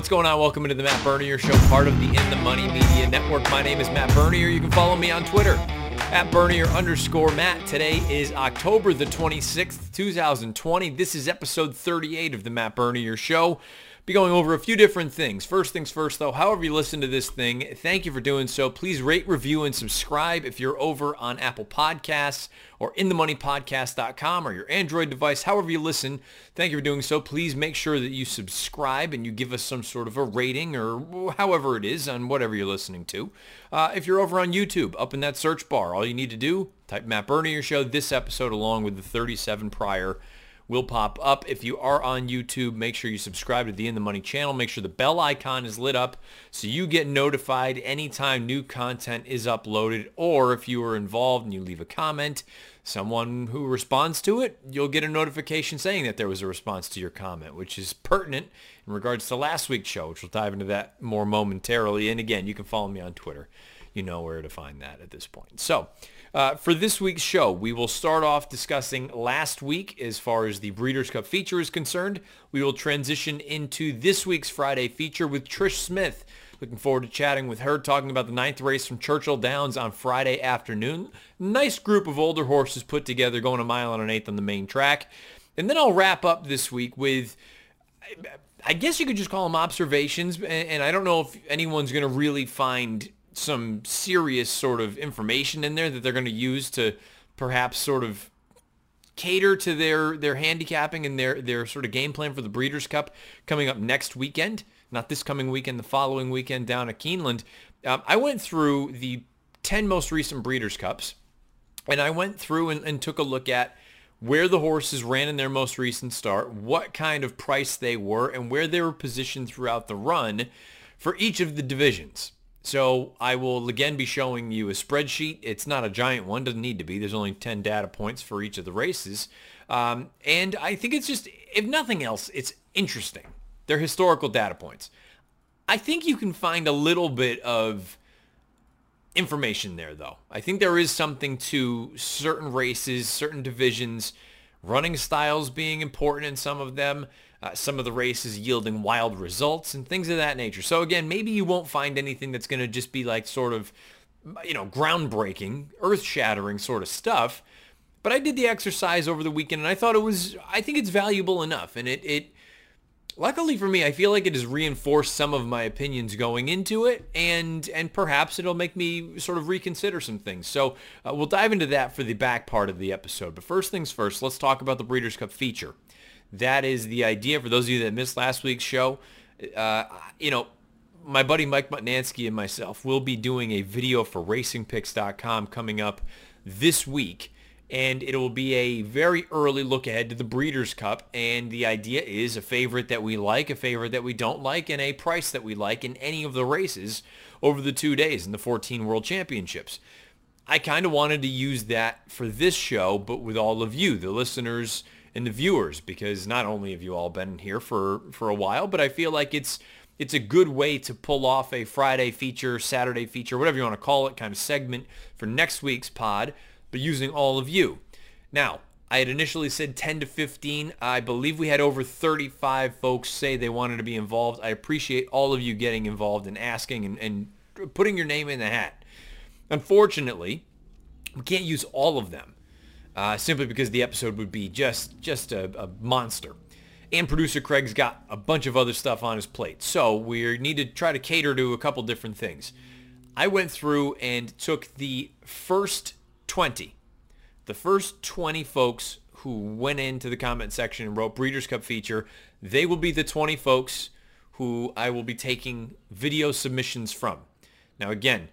What's going on? Welcome into the Matt Bernier Show, part of the In the Money Media Network. My name is Matt Bernier. You can follow me on Twitter at Bernier underscore Matt. Today is October the 26th, 2020. This is episode 38 of the Matt Bernier Show be going over a few different things. First things first, though, however you listen to this thing, thank you for doing so. Please rate, review, and subscribe if you're over on Apple Podcasts or inthemoneypodcast.com or your Android device, however you listen. Thank you for doing so. Please make sure that you subscribe and you give us some sort of a rating or however it is on whatever you're listening to. Uh, if you're over on YouTube, up in that search bar, all you need to do, type Matt Bernier Show, this episode along with the 37 prior will pop up. If you are on YouTube, make sure you subscribe to the In the Money channel. Make sure the bell icon is lit up so you get notified anytime new content is uploaded. Or if you are involved and you leave a comment, someone who responds to it, you'll get a notification saying that there was a response to your comment, which is pertinent in regards to last week's show, which we'll dive into that more momentarily. And again, you can follow me on Twitter. You know where to find that at this point. So uh, for this week's show, we will start off discussing last week as far as the Breeders' Cup feature is concerned. We will transition into this week's Friday feature with Trish Smith. Looking forward to chatting with her, talking about the ninth race from Churchill Downs on Friday afternoon. Nice group of older horses put together going a mile and an eighth on the main track. And then I'll wrap up this week with, I guess you could just call them observations. And I don't know if anyone's going to really find some serious sort of information in there that they're going to use to perhaps sort of cater to their their handicapping and their their sort of game plan for the Breeders' Cup coming up next weekend. Not this coming weekend, the following weekend down at Keeneland. Um, I went through the 10 most recent Breeders' Cups, and I went through and, and took a look at where the horses ran in their most recent start, what kind of price they were, and where they were positioned throughout the run for each of the divisions. So I will again be showing you a spreadsheet. It's not a giant one, doesn't need to be. There's only 10 data points for each of the races. Um, and I think it's just, if nothing else, it's interesting. They're historical data points. I think you can find a little bit of information there, though. I think there is something to certain races, certain divisions, running styles being important in some of them uh, some of the races yielding wild results and things of that nature. So again, maybe you won't find anything that's going to just be like sort of, you know, groundbreaking, earth-shattering sort of stuff. But I did the exercise over the weekend and I thought it was, I think it's valuable enough. And it, it luckily for me, I feel like it has reinforced some of my opinions going into it, and and perhaps it'll make me sort of reconsider some things. So uh, we'll dive into that for the back part of the episode. But first things first, let's talk about the Breeders' Cup feature. That is the idea. For those of you that missed last week's show, uh, you know, my buddy Mike Mutnansky and myself will be doing a video for RacingPicks.com coming up this week. And it will be a very early look ahead to the Breeders' Cup. And the idea is a favorite that we like, a favorite that we don't like, and a price that we like in any of the races over the two days in the 14 World Championships. I kind of wanted to use that for this show, but with all of you, the listeners, and the viewers because not only have you all been here for, for a while, but I feel like it's it's a good way to pull off a Friday feature, Saturday feature, whatever you want to call it, kind of segment for next week's pod, but using all of you. Now, I had initially said 10 to 15. I believe we had over 35 folks say they wanted to be involved. I appreciate all of you getting involved and asking and, and putting your name in the hat. Unfortunately, we can't use all of them uh, simply because the episode would be just just a, a, monster. And producer Craig's got a bunch of other stuff on his plate, so we need to try to cater to a couple different things. I went through and took the first 20, the first 20 folks who went into the comment section and wrote Breeders' Cup feature. They will be the 20 folks who I will be taking video submissions from. Now again,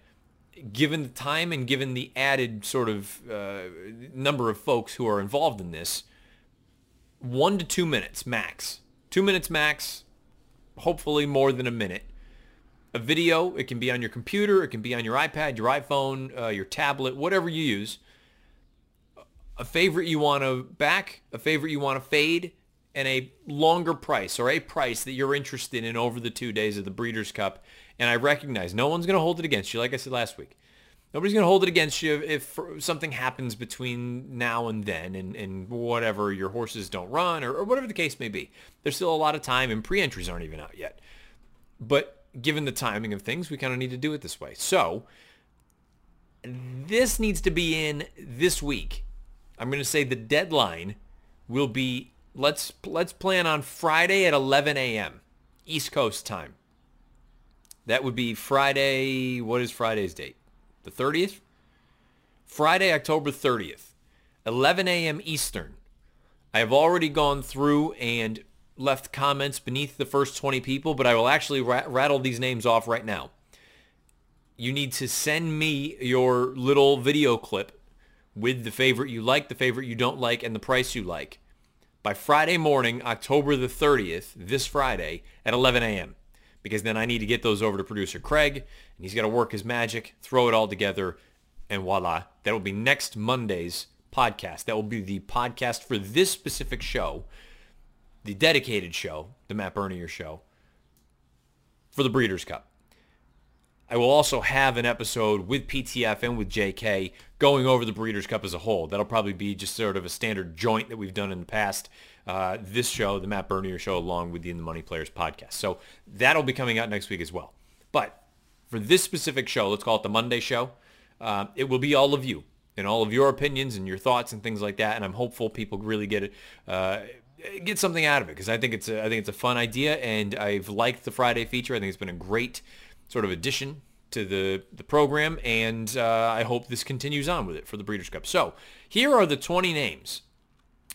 given the time and given the added sort of uh, number of folks who are involved in this, one to two minutes max. Two minutes max, hopefully more than a minute. A video, it can be on your computer, it can be on your iPad, your iPhone, uh, your tablet, whatever you use. A favorite you want to back, a favorite you want to fade, and a longer price or a price that you're interested in over the two days of the Breeders' Cup and I recognize no one's going to hold it against you, like I said last week. Nobody's going to hold it against you if something happens between now and then and, and whatever, your horses don't run or, or whatever the case may be. There's still a lot of time and pre-entries aren't even out yet. but given the timing of things, we kind of need to do it this way. So this needs to be in this week. I'm going to say the deadline will be let's let's plan on Friday at 11 a.m. East Coast time. That would be Friday. What is Friday's date? The 30th? Friday, October 30th, 11 a.m. Eastern. I have already gone through and left comments beneath the first 20 people, but I will actually rattle these names off right now. You need to send me your little video clip with the favorite you like, the favorite you don't like, and the price you like by Friday morning, October the 30th, this Friday at 11 a.m. Because then I need to get those over to producer Craig, and he's got to work his magic, throw it all together, and voila. That will be next Monday's podcast. That will be the podcast for this specific show, the dedicated show, the Matt Bernier show, for the Breeders' Cup. I will also have an episode with PTF and with JK going over the Breeders' Cup as a whole. That'll probably be just sort of a standard joint that we've done in the past. Uh, this show, the Matt Bernier show, along with the In the Money Players podcast. So that'll be coming out next week as well. But for this specific show, let's call it the Monday show, uh, it will be all of you and all of your opinions and your thoughts and things like that. And I'm hopeful people really get it. Uh, get something out of it because I think it's a, I think it's a fun idea and I've liked the Friday feature. I think it's been a great sort of addition to the, the program, and uh, I hope this continues on with it for the Breeders' Cup. So here are the 20 names.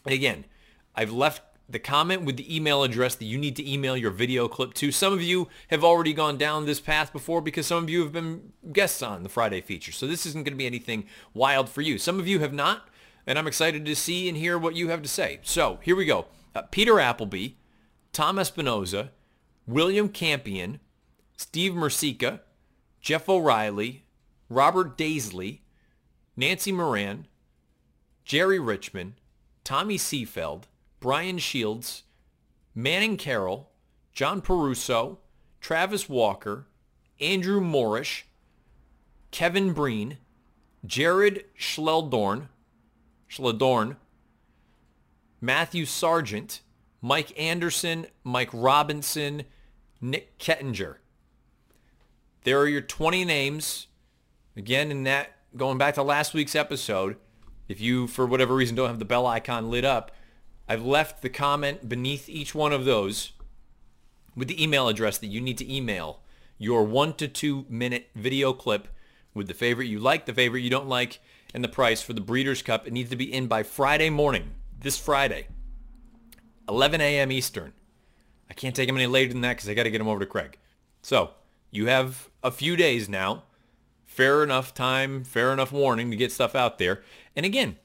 And again, I've left the comment with the email address that you need to email your video clip to. Some of you have already gone down this path before because some of you have been guests on the Friday feature. So this isn't going to be anything wild for you. Some of you have not, and I'm excited to see and hear what you have to say. So here we go. Uh, Peter Appleby, Tom Espinoza, William Campion, Steve Mercica, Jeff O'Reilly, Robert Daisley, Nancy Moran, Jerry Richmond, Tommy Seafeld, Brian Shields, Manning Carroll, John Peruso, Travis Walker, Andrew Morrish, Kevin Breen, Jared Schleldorn, Schledorn, Matthew Sargent, Mike Anderson, Mike Robinson, Nick Kettinger. There are your 20 names. Again, in that, going back to last week's episode, if you, for whatever reason, don't have the bell icon lit up, I've left the comment beneath each one of those with the email address that you need to email your one to two minute video clip with the favorite you like, the favorite you don't like, and the price for the Breeders' Cup. It needs to be in by Friday morning, this Friday, 11 a.m. Eastern. I can't take them any later than that because I got to get them over to Craig. So you have a few days now. Fair enough time, fair enough warning to get stuff out there. And again,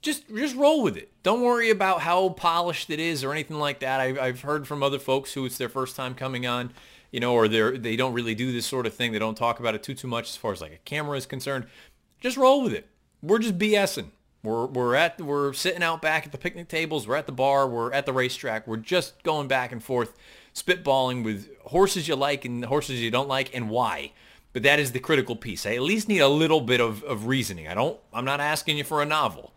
just just roll with it. Don't worry about how polished it is or anything like that. I've, I've heard from other folks who it's their first time coming on, you know, or they they don't really do this sort of thing. They don't talk about it too too much as far as like a camera is concerned. Just roll with it. We're just BSing. We're we're at we're sitting out back at the picnic tables. We're at the bar. We're at the racetrack. We're just going back and forth spitballing with horses you like and horses you don't like and why. But that is the critical piece. I at least need a little bit of, of reasoning. I don't, I'm not asking you for a novel.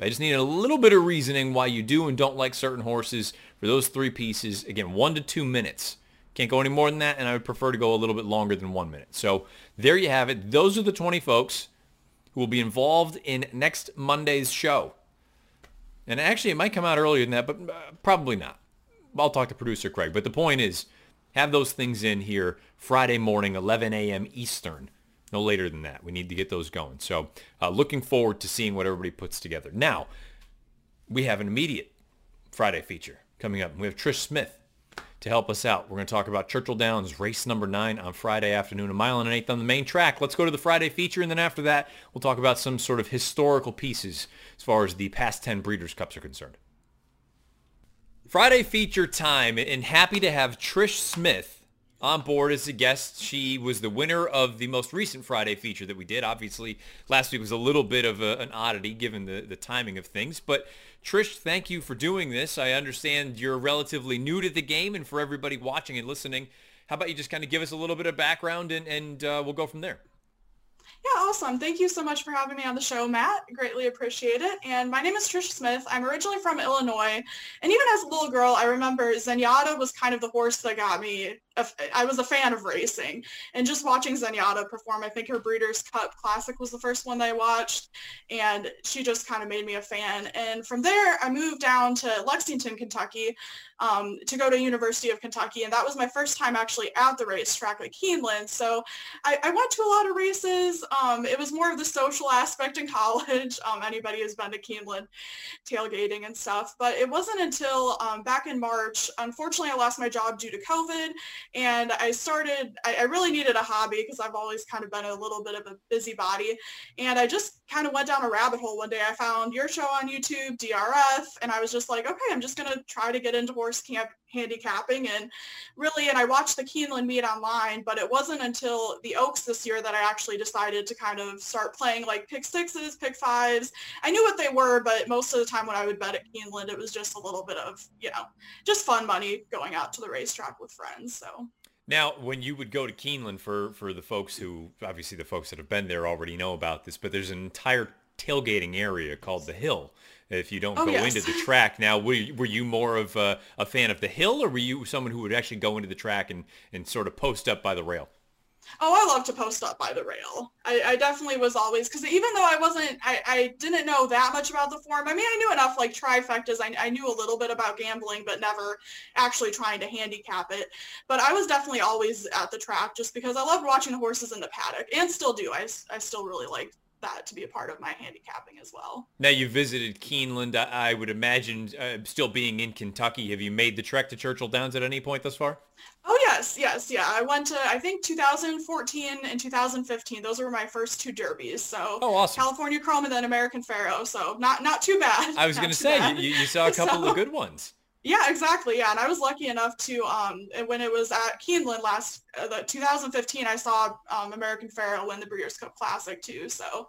I just need a little bit of reasoning why you do and don't like certain horses for those three pieces. Again, one to two minutes. Can't go any more than that, and I would prefer to go a little bit longer than one minute. So there you have it. Those are the 20 folks who will be involved in next Monday's show. And actually, it might come out earlier than that, but uh, probably not. I'll talk to producer Craig. But the point is, have those things in here Friday morning, 11 a.m. Eastern. No later than that. We need to get those going. So uh, looking forward to seeing what everybody puts together. Now, we have an immediate Friday feature coming up. We have Trish Smith to help us out. We're going to talk about Churchill Downs race number nine on Friday afternoon, a mile and an eighth on the main track. Let's go to the Friday feature, and then after that, we'll talk about some sort of historical pieces as far as the past 10 Breeders' Cups are concerned. Friday feature time, and happy to have Trish Smith on board as a guest. She was the winner of the most recent Friday feature that we did. Obviously, last week was a little bit of a, an oddity given the, the timing of things. But Trish, thank you for doing this. I understand you're relatively new to the game, and for everybody watching and listening, how about you just kind of give us a little bit of background, and, and uh, we'll go from there. Yeah, awesome. Thank you so much for having me on the show, Matt. Greatly appreciate it. And my name is Trisha Smith. I'm originally from Illinois. And even as a little girl, I remember Zenyatta was kind of the horse that got me I was a fan of racing and just watching Zenyatta perform. I think her Breeders' Cup Classic was the first one that I watched, and she just kind of made me a fan. And from there, I moved down to Lexington, Kentucky, um, to go to University of Kentucky, and that was my first time actually at the racetrack at Keeneland. So I, I went to a lot of races. Um, it was more of the social aspect in college. Um, anybody who's been to Keeneland, tailgating and stuff. But it wasn't until um, back in March, unfortunately, I lost my job due to COVID and I started, I, I really needed a hobby because I've always kind of been a little bit of a busybody. And I just kind of went down a rabbit hole one day. I found your show on YouTube, DRF, and I was just like, okay, I'm just going to try to get into horse camp handicapping and really and I watched the Keeneland meet online but it wasn't until the Oaks this year that I actually decided to kind of start playing like pick sixes pick fives I knew what they were but most of the time when I would bet at Keeneland it was just a little bit of you know just fun money going out to the racetrack with friends so now, when you would go to Keeneland for, for the folks who, obviously the folks that have been there already know about this, but there's an entire tailgating area called the Hill if you don't oh, go yes. into the track. Now, were you, were you more of a, a, fan of the hill, or were you someone who would actually go into the track and, and sort of post up by the rail? Oh, I love to post up by the rail. I, I definitely was always because even though I wasn't, I, I didn't know that much about the form. I mean, I knew enough like trifectas. I, I knew a little bit about gambling, but never actually trying to handicap it. But I was definitely always at the track just because I loved watching the horses in the paddock, and still do. I, I still really like that to be a part of my handicapping as well. Now you visited Keeneland. I, would imagine uh, still being in Kentucky. Have you made the trek to Churchill Downs at any point thus far? Oh yes, yes, yeah. I went to I think 2014 and 2015. Those were my first two derbies. So oh, awesome. California Chrome and then American Pharoah. So not not too bad. I was going to say you, you, saw a couple so, of good ones. Yeah, exactly. Yeah, and I was lucky enough to um when it was at Keeneland last uh, the 2015, I saw um, American Pharoah win the Breeders' Cup Classic too. So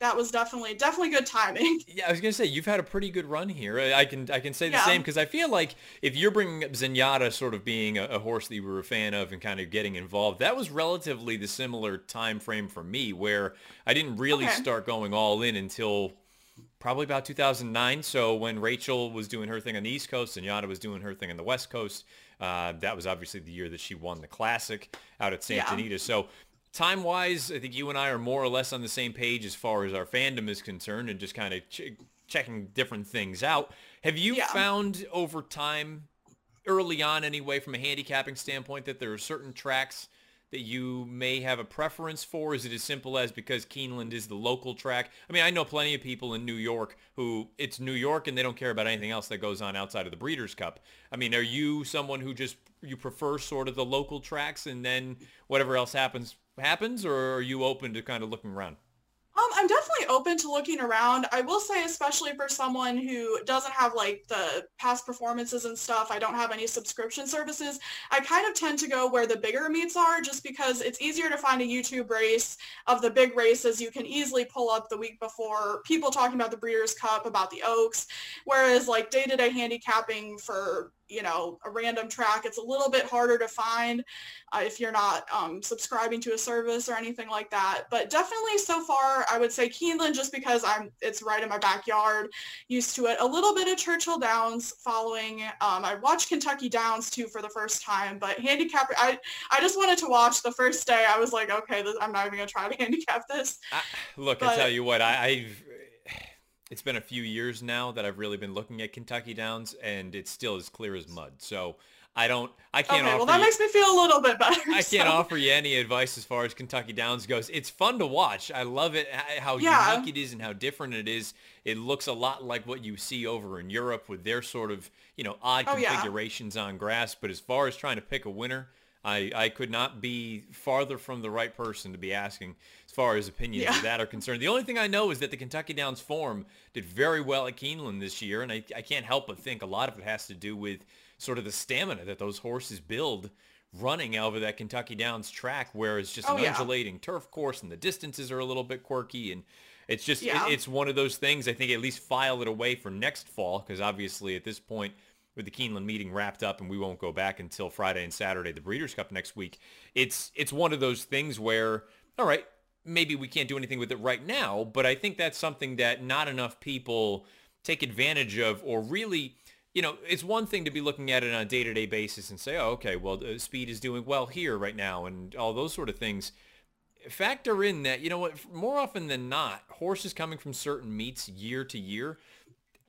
that was definitely definitely good timing. Yeah, I was gonna say you've had a pretty good run here. I can I can say the yeah. same because I feel like if you're bringing up Zenyatta sort of being a, a, horse that you were a fan of and kind of getting involved, that was relatively the similar time frame for me where I didn't really okay. start going all in until probably about 2009. So when Rachel was doing her thing on the East Coast and Yana was doing her thing on the West Coast, uh, that was obviously the year that she won the Classic out at Santa yeah. Anita. So time-wise, I think you and I are more or less on the same page as far as our fandom is concerned and just kind of ch- checking different things out. Have you yeah. found over time, early on anyway, from a handicapping standpoint, that there are certain tracks – that you may have a preference for? Is it as simple as because Keeneland is the local track? I mean, I know plenty of people in New York who it's New York and they don't care about anything else that goes on outside of the Breeders' Cup. I mean, are you someone who just you prefer sort of the local tracks and then whatever else happens happens, or are you open to kind of looking around? Um, I'm definitely open to looking around. I will say, especially for someone who doesn't have like the past performances and stuff, I don't have any subscription services. I kind of tend to go where the bigger meets are just because it's easier to find a YouTube race of the big races. You can easily pull up the week before people talking about the Breeders' Cup, about the Oaks, whereas like day-to-day handicapping for you know, a random track. It's a little bit harder to find uh, if you're not um, subscribing to a service or anything like that. But definitely so far, I would say Keeneland just because I'm it's right in my backyard, used to it. A little bit of Churchill Downs following. Um, I watched Kentucky Downs too for the first time, but handicap, I, I just wanted to watch the first day. I was like, okay, this, I'm not even going to try to handicap this. I, look, but, I tell you what, I, I've it's been a few years now that I've really been looking at Kentucky Downs, and it's still as clear as mud. So I don't, I can't. Okay, well that you, makes me feel a little bit better. I so. can't offer you any advice as far as Kentucky Downs goes. It's fun to watch. I love it how yeah. unique it is and how different it is. It looks a lot like what you see over in Europe with their sort of you know odd oh, configurations yeah. on grass. But as far as trying to pick a winner, I, I could not be farther from the right person to be asking as far as opinions yeah. of that are concerned. The only thing I know is that the Kentucky Downs form did very well at Keeneland this year, and I, I can't help but think a lot of it has to do with sort of the stamina that those horses build running over that Kentucky Downs track where it's just oh, an yeah. undulating turf course and the distances are a little bit quirky and it's just yeah. it, it's one of those things I think at least file it away for next fall because obviously at this point – with the Keeneland meeting wrapped up and we won't go back until Friday and Saturday, the Breeders' Cup next week. It's it's one of those things where, all right, maybe we can't do anything with it right now, but I think that's something that not enough people take advantage of or really you know, it's one thing to be looking at it on a day-to-day basis and say, oh, okay, well, speed is doing well here right now and all those sort of things. Factor in that, you know what, more often than not, horses coming from certain meets year to year,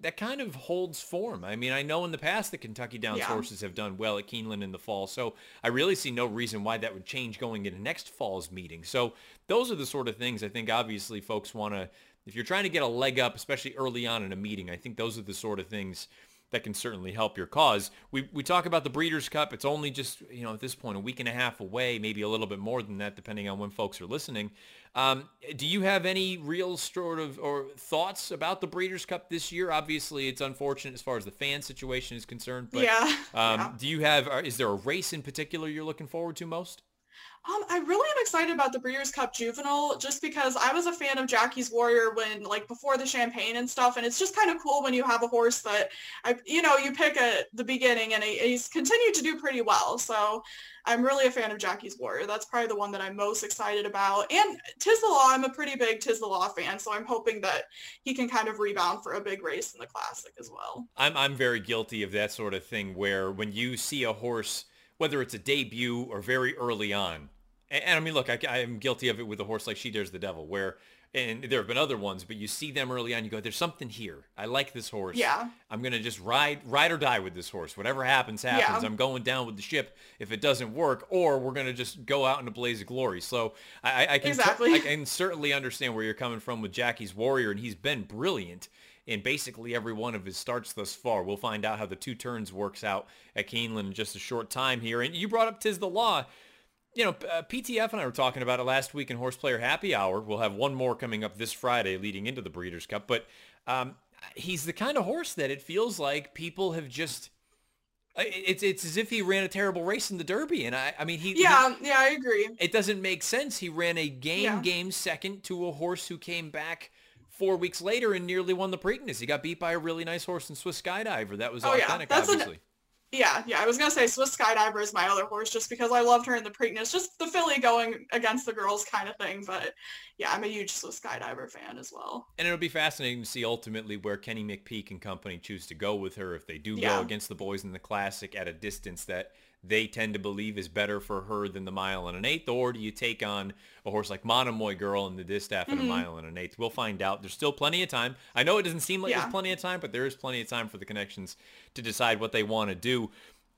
that kind of holds form. I mean, I know in the past the Kentucky Downs yeah. horses have done well at Keeneland in the fall, so I really see no reason why that would change going into next fall's meeting. So those are the sort of things I think obviously folks want to, if you're trying to get a leg up, especially early on in a meeting, I think those are the sort of things that can certainly help your cause. We, we talk about the Breeders' Cup. It's only just, you know, at this point, a week and a half away, maybe a little bit more than that, depending on when folks are listening. Um, do you have any real sort of or thoughts about the Breeders' Cup this year? Obviously, it's unfortunate as far as the fan situation is concerned. But, yeah. Um, yeah. Do you have, is there a race in particular you're looking forward to most? Um, I really am excited about the Breeders' Cup Juvenile just because I was a fan of Jackie's Warrior when, like, before the Champagne and stuff, and it's just kind of cool when you have a horse that, I, you know, you pick at the beginning and he's continued to do pretty well. So I'm really a fan of Jackie's Warrior. That's probably the one that I'm most excited about. And Tiz the Law, I'm a pretty big Tiz the Law fan, so I'm hoping that he can kind of rebound for a big race in the Classic as well. I'm I'm very guilty of that sort of thing where when you see a horse whether it's a debut or very early on. And, and I mean, look, I, I, am guilty of it with a horse like She Dares the Devil, where, and there have been other ones, but you see them early on, you go, there's something here. I like this horse. Yeah. I'm going to just ride, ride or die with this horse. Whatever happens, happens. Yeah. I'm going down with the ship if it doesn't work, or we're going to just go out in a blaze of glory. So I, I can, exactly. I can certainly understand where you're coming from with Jackie's Warrior, and he's been brilliant in basically every one of his starts thus far. We'll find out how the two turns works out at Keeneland in just a short time here. And you brought up Tiz the Law. You know, uh, PTF and I were talking about it last week in Horse Player Happy Hour. We'll have one more coming up this Friday leading into the Breeders' Cup. But um, he's the kind of horse that it feels like people have just uh, it's it's as if he ran a terrible race in the Derby, and I I mean he yeah he, yeah I agree. It doesn't make sense. He ran a game yeah. game second to a horse who came back four weeks later and nearly won the Preakness. He got beat by a really nice horse in Swiss Skydiver. That was oh, Authentic, yeah. That's obviously. An, yeah, yeah. I was gonna say Swiss Skydiver is my other horse just because I loved her in the Preakness, just the filly going against the girls kind of thing. But yeah, I'm a huge Swiss Skydiver fan as well. And it'll be fascinating to see ultimately where Kenny McPeek and company choose to go with her if they do yeah. go against the boys in the Classic at a distance that they tend to believe is better for her than the mile and an eighth, or do you take on a horse like Monomoy Girl in the distaff mm-hmm. at a mile and an eighth? We'll find out. There's still plenty of time. I know it doesn't seem like yeah. there's plenty of time, but there is plenty of time for the connections to decide what they want to do.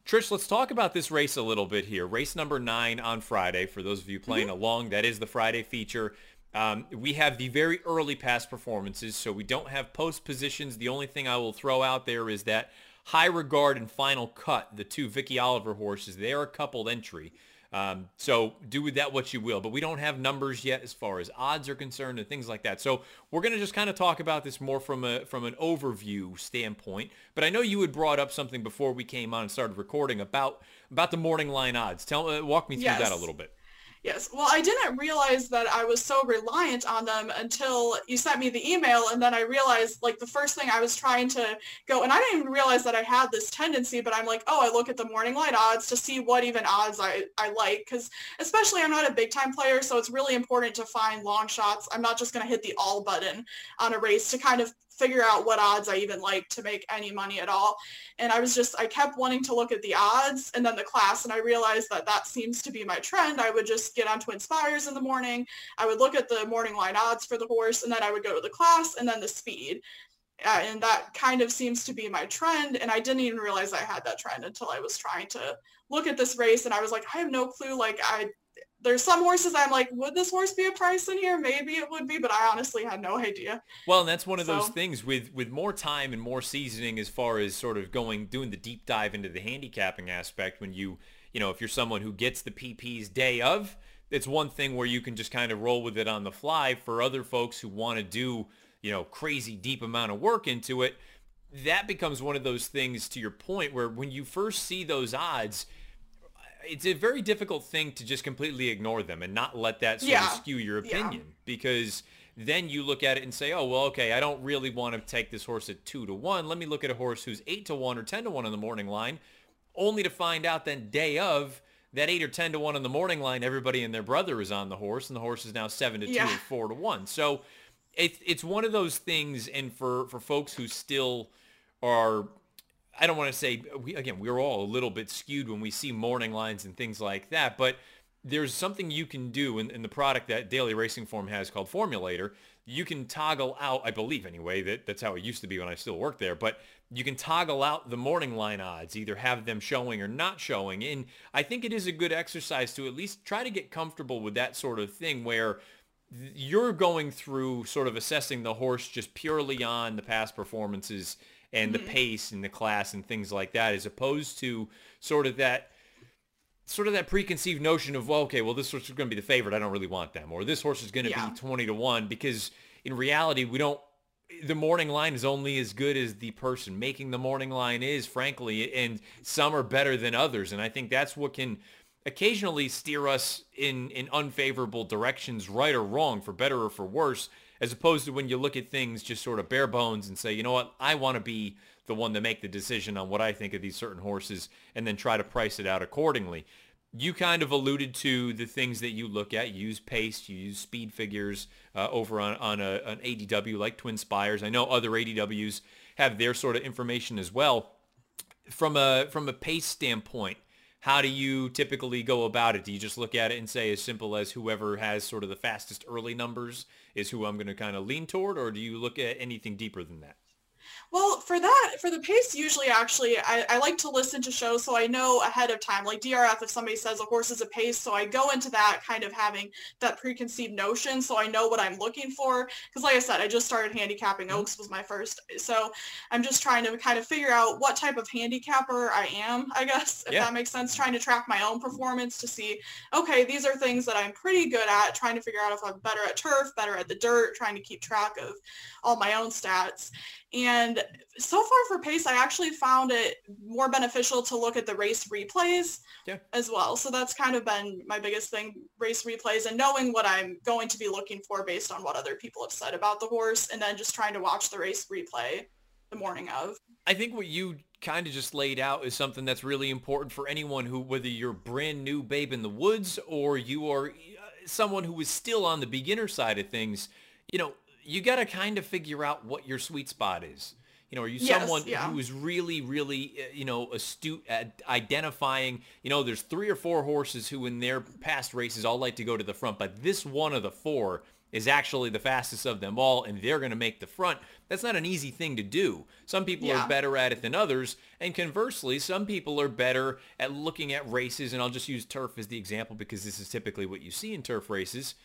Trish, let's talk about this race a little bit here. Race number nine on Friday. For those of you playing mm-hmm. along, that is the Friday feature. Um, we have the very early past performances, so we don't have post positions. The only thing I will throw out there is that High Regard and Final Cut, the two Vicky Oliver horses, they are a coupled entry. Um, so do with that what you will. But we don't have numbers yet as far as odds are concerned and things like that. So we're going to just kind of talk about this more from a from an overview standpoint. But I know you had brought up something before we came on and started recording about about the morning line odds. Tell uh, walk me through yes. that a little bit. Yes. Well, I didn't realize that I was so reliant on them until you sent me the email. And then I realized like the first thing I was trying to go, and I didn't even realize that I had this tendency, but I'm like, oh, I look at the morning line odds to see what even odds I, I like. Cause especially I'm not a big time player. So it's really important to find long shots. I'm not just going to hit the all button on a race to kind of figure out what odds I even like to make any money at all. And I was just, I kept wanting to look at the odds and then the class and I realized that that seems to be my trend. I would just get on TwinSpires in the morning. I would look at the morning line odds for the horse and then I would go to the class and then the speed. Uh, and that kind of seems to be my trend. And I didn't even realize I had that trend until I was trying to look at this race and I was like, I have no clue. Like I there's some horses I'm like, would this horse be a price in here? Maybe it would be, but I honestly had no idea. Well, and that's one of so. those things with with more time and more seasoning as far as sort of going doing the deep dive into the handicapping aspect when you you know if you're someone who gets the PPs day of, it's one thing where you can just kind of roll with it on the fly. For other folks who want to do you know crazy deep amount of work into it, that becomes one of those things to your point where when you first see those odds it's a very difficult thing to just completely ignore them and not let that sort yeah. of skew your opinion yeah. because then you look at it and say, oh, well, okay, I don't really want to take this horse at two to one. Let me look at a horse who's eight to one or 10 to one on the morning line only to find out then day of that eight or ten to one on the morning line, everybody and their brother is on the horse, and the horse is now seven to Yeah. two or four to one. So it's it's one of those things, and for for folks who still are. I don't want to say we, again we're all a little bit skewed when we see morning lines and things like that, but there's something you can do in, in the product that Daily Racing Form has called Formulator. You can toggle out, I believe anyway, that that's how it used to be when I still worked there, but you can toggle out the morning line odds, either have them showing or not showing. And I think it is a good exercise to at least try to get comfortable with that sort of thing where you're going through sort of assessing the horse just purely on the past performances and the mm-hmm. pace and the class and things like that, as opposed to sort of that sort of that preconceived notion of, well, okay, well, this horse is going to be the favorite. I don't really want them. Or this horse is going to Yeah. be 20 to 1 because in reality, we don't, the morning line is only as good as the person making the morning line is, frankly, and some are better than others. And I think that's what can occasionally steer us in, in unfavorable directions, right or wrong, for better or for worse, as opposed to when you look at things just sort of bare bones and say, you know what, I want to be the one to make the decision on what I think of these certain horses and then try to price it out accordingly. You kind of alluded to the things that you look at. You use pace, you use speed figures uh, over on, on a, an ADW like Twin Spires. I know other ADWs have their sort of information as well. From a from a pace standpoint, how do you typically go about it? Do you just look at it and say as simple as whoever has sort of the fastest early numbers is who I'm going to kind of lean toward, or do you look at anything deeper than that? Well, for that, for the pace, usually actually, I, I like to listen to shows so I know ahead of time. Like DRF, if somebody says a horse is a pace, so I go into that kind of having that preconceived notion, so I know what I'm looking for. Because like I said, I just started handicapping. Mm-hmm. Oaks was my first, so I'm just trying to kind of figure out what type of handicapper I am. I guess if Yeah. that makes sense. Trying to track my own mm-hmm. performance to see, okay, these are things that I'm pretty good at. Trying to figure out if I'm better at turf, better at the dirt. Trying to keep track of all my own stats. And so far for pace, I actually found it more beneficial to look at the race replays Yeah. as well. So that's kind of been my biggest thing, race replays and knowing what I'm going to be looking for based on what other people have said about the horse and then just trying to watch the race replay the morning of. I think what you kind of just laid out is something that's really important for anyone who, whether you're brand new babe in the woods or you are uh, someone who is still on the beginner side of things, you know, you got to kind of figure out what your sweet spot is. You know, are you Yes, someone yeah. who is really, really, uh, you know, astute at identifying, you know, there's three or four horses who in their past races all like to go to the front, but this one of the four is actually the fastest of them all and they're going to make the front. That's not an easy thing to do. Some people Yeah. are better at it than others. And conversely, some people are better at looking at races. And I'll just use turf as the example because this is typically what you see in turf races.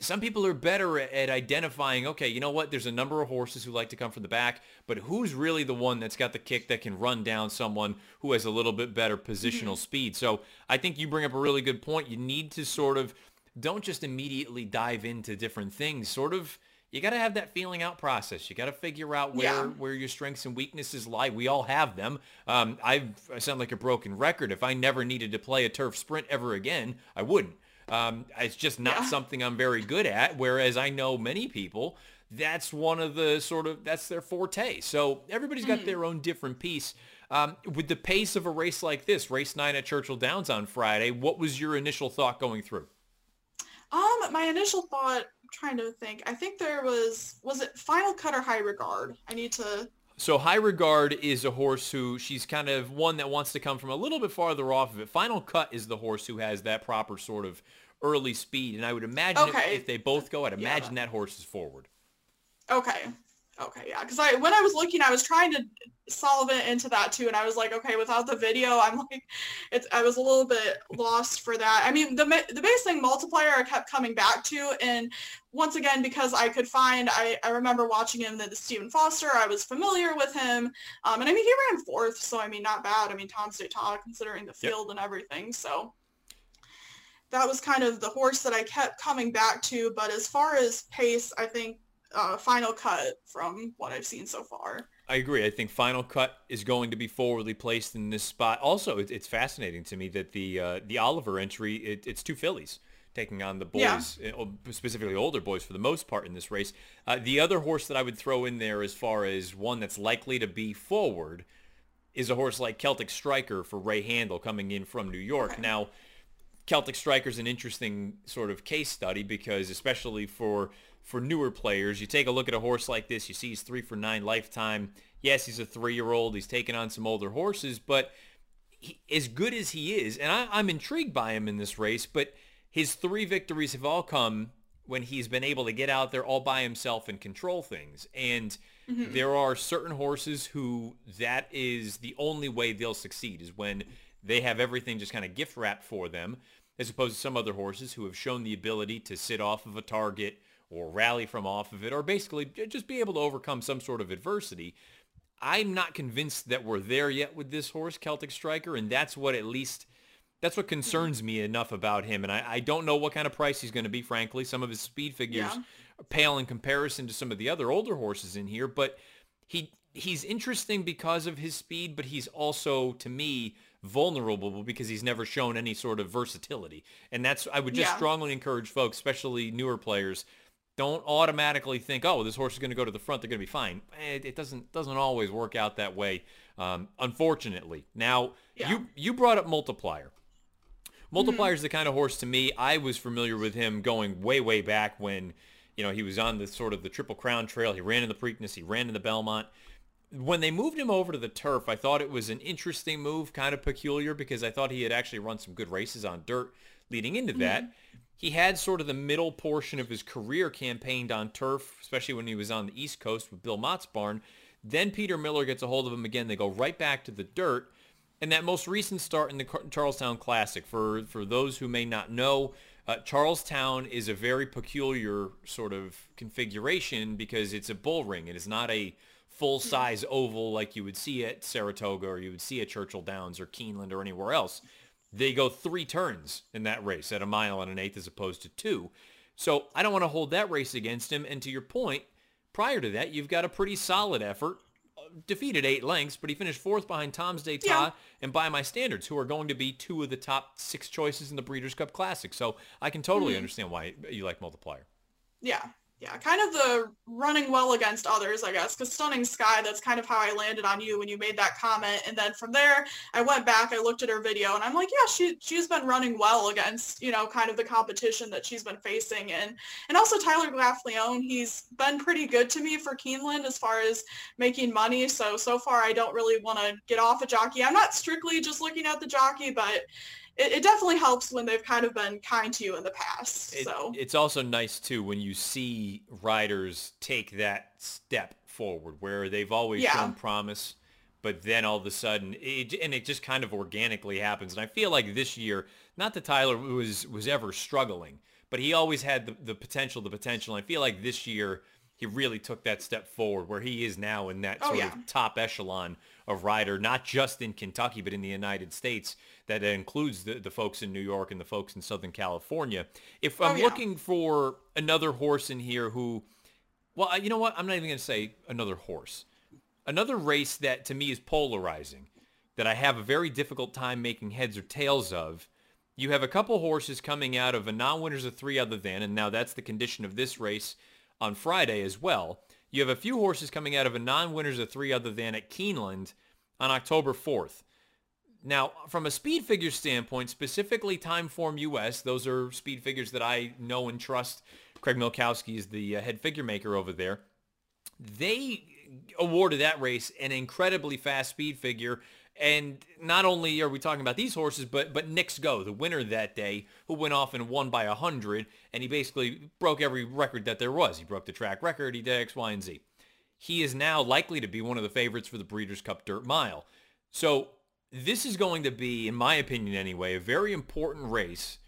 Some people are better at, identifying, okay, you know what? There's a number of horses who like to come from the back, but who's really the one that's got the kick that can run down someone who has a little bit better positional speed? So I think you bring up a really good point. You need to sort of don't just immediately dive into different things. Sort of, you got to have that feeling out process. You got to figure out where Yeah. where your strengths and weaknesses lie. We all have them. Um, I've, I sound like a broken record. If I never needed to play a turf sprint ever again, I wouldn't. Um, it's just not Yeah. something I'm very good at. Whereas I know many people, that's one of the sort of that's their forte. So everybody's got their own different piece. Um, with the pace of a race like this, race nine at Churchill Downs on Friday, what was your initial thought going through? Um, my initial thought, I'm trying to think, I think there was, was it Final Cut or High Regard? I need to, So High Regard is a horse who she's kind of one that wants to come from a little bit farther off of it. Final Cut is the horse who has that proper sort of early speed, and I would imagine if- Okay. if, they both go, I'd Yeah. imagine that horse is forward. okay. Okay, yeah, because I when I was looking, I was trying to solve it into that too, and I was like, okay, without the video, I'm like, it's I was a little bit lost for that. I mean, the the base thing Multiplier I kept coming back to, and once again because I could find, I I remember watching him the, the Stephen Foster, I was familiar with him, um, and I mean he ran fourth, so I mean not bad. I mean Tom's d'Etat considering the Yep. field and everything, so that was kind of the horse that I kept coming back to. But as far as pace, I think uh, final cut from what I've seen so far. I agree. I think Final Cut is going to be forwardly placed in this spot. Also, it, it's fascinating to me that the uh, the Oliver entry, it, it's two fillies taking on the boys, uh, specifically older boys for the most part in this race. Uh, the other horse that I would throw in there as far as one that's likely to be forward is a horse like Celtic Striker for Ray Handel coming in from New York. Okay. Now, Celtic Striker's an interesting sort of case study because especially for for newer players, you take a look at a horse like this, you see he's three for nine lifetime. Yes, he's a three-year-old. He's taken on some older horses, but he, as good as he is, and I, I'm intrigued by him in this race, but his three victories have all come when he's been able to get out there all by himself and control things. And mm-hmm. there are certain horses who that is the only way they'll succeed is when they have everything just kind of gift wrapped for them, as opposed to some other horses who have shown the ability to sit off of a target or rally from off of it, or basically just be able to overcome some sort of adversity. I'm not convinced that we're there yet with this horse, Celtic Striker, and that's what at least that's what concerns me enough about him. And I, I don't know what kind of price he's going to be, frankly. Some of his speed figures yeah. pale in comparison to some of the other older horses in here, but he he's interesting because of his speed, but he's also, to me, vulnerable because he's never shown any sort of versatility. And that's I would just yeah. strongly encourage folks, especially newer players, don't automatically think, oh, this horse is going to go to the front. They're going to be fine. It, it doesn't doesn't always work out that way, um, unfortunately. Now, yeah. you you brought up Multiplier. Multiplier is mm-hmm. the kind of horse to me. I was familiar with him going way way back when, you know, he was on the sort of the Triple Crown Trail. He ran in the Preakness. He ran in the Belmont when they moved him over to the turf, I thought it was an interesting move, kind of peculiar because I thought he had actually run some good races on dirt leading into that. Mm-hmm. He had sort of the middle portion of his career campaigned on turf, especially when he was on the East Coast with Bill Mott's barn. Then Peter Miller gets a hold of him again. They go right back to the dirt. And that most recent start in the Charlestown Classic, for, for those who may not know, uh, Charlestown is a very peculiar sort of configuration because it's a bull ring. It is not a full-size oval like you would see at Saratoga or you would see at Churchill Downs or Keeneland or anywhere else. They go three turns in that race at a mile and an eighth as opposed to two. So I don't want to hold that race against him. And to your point, prior to that, you've got a pretty solid effort. Defeated eight lengths, but he finished fourth behind Tom's d'Etat yeah. and by my standards, who are going to be two of the top six choices in the Breeders' Cup Classic. So I can totally mm-hmm. understand why you like Multiplier. Yeah, yeah, kind of the running well against others, I guess, because Stunning Sky, that's kind of how I landed on you when you made that comment. And then from there, I went back, I looked at her video, and I'm like, yeah, she, she's been running well against, you know, kind of the competition that she's been facing. And, and also Tyler Gaffalione, he's been pretty good to me for Keeneland as far as making money. So, so far, I don't really want to get off a jockey. I'm not strictly just looking at the jockey, but it, it, definitely helps when they've kind of been kind to you in the past. It, so it's also nice too when you see riders take that step forward where they've always yeah. shown promise, but then all of a sudden, it, and it just kind of organically happens. And I feel like this year, not that Tyler was was ever struggling, but he always had the, the potential, the potential. And I feel like this year he really took that step forward where he is now in that oh, sort yeah. of top echelon of rider, not just in Kentucky, but in the United States that includes the, the folks in New York and the folks in Southern California. If oh, I'm oh, yeah. looking for another horse in here who, well, you know what? I'm not even going to say another horse. Another race that to me is polarizing, that I have a very difficult time making heads or tails of. You have a couple horses coming out of a non-winners of three other than, and now that's the condition of this race on Friday as well. You have a few horses coming out of a non-winners of three other than at Keeneland on October 4th. Now, from a speed figure standpoint, specifically Timeform US, those are speed figures that I know and trust. Craig Milkowski is the uh, head figure maker over there. They awarded that race an incredibly fast speed figure. And not only are we talking about these horses, but but Knicks Go, the winner that day, who went off and won by 100, and he basically broke every record that there was. He broke the track record, he did X, Y, and Z. He is now likely to be one of the favorites for the Breeders' Cup Dirt Mile. So this is going to be, in my opinion anyway, a very important race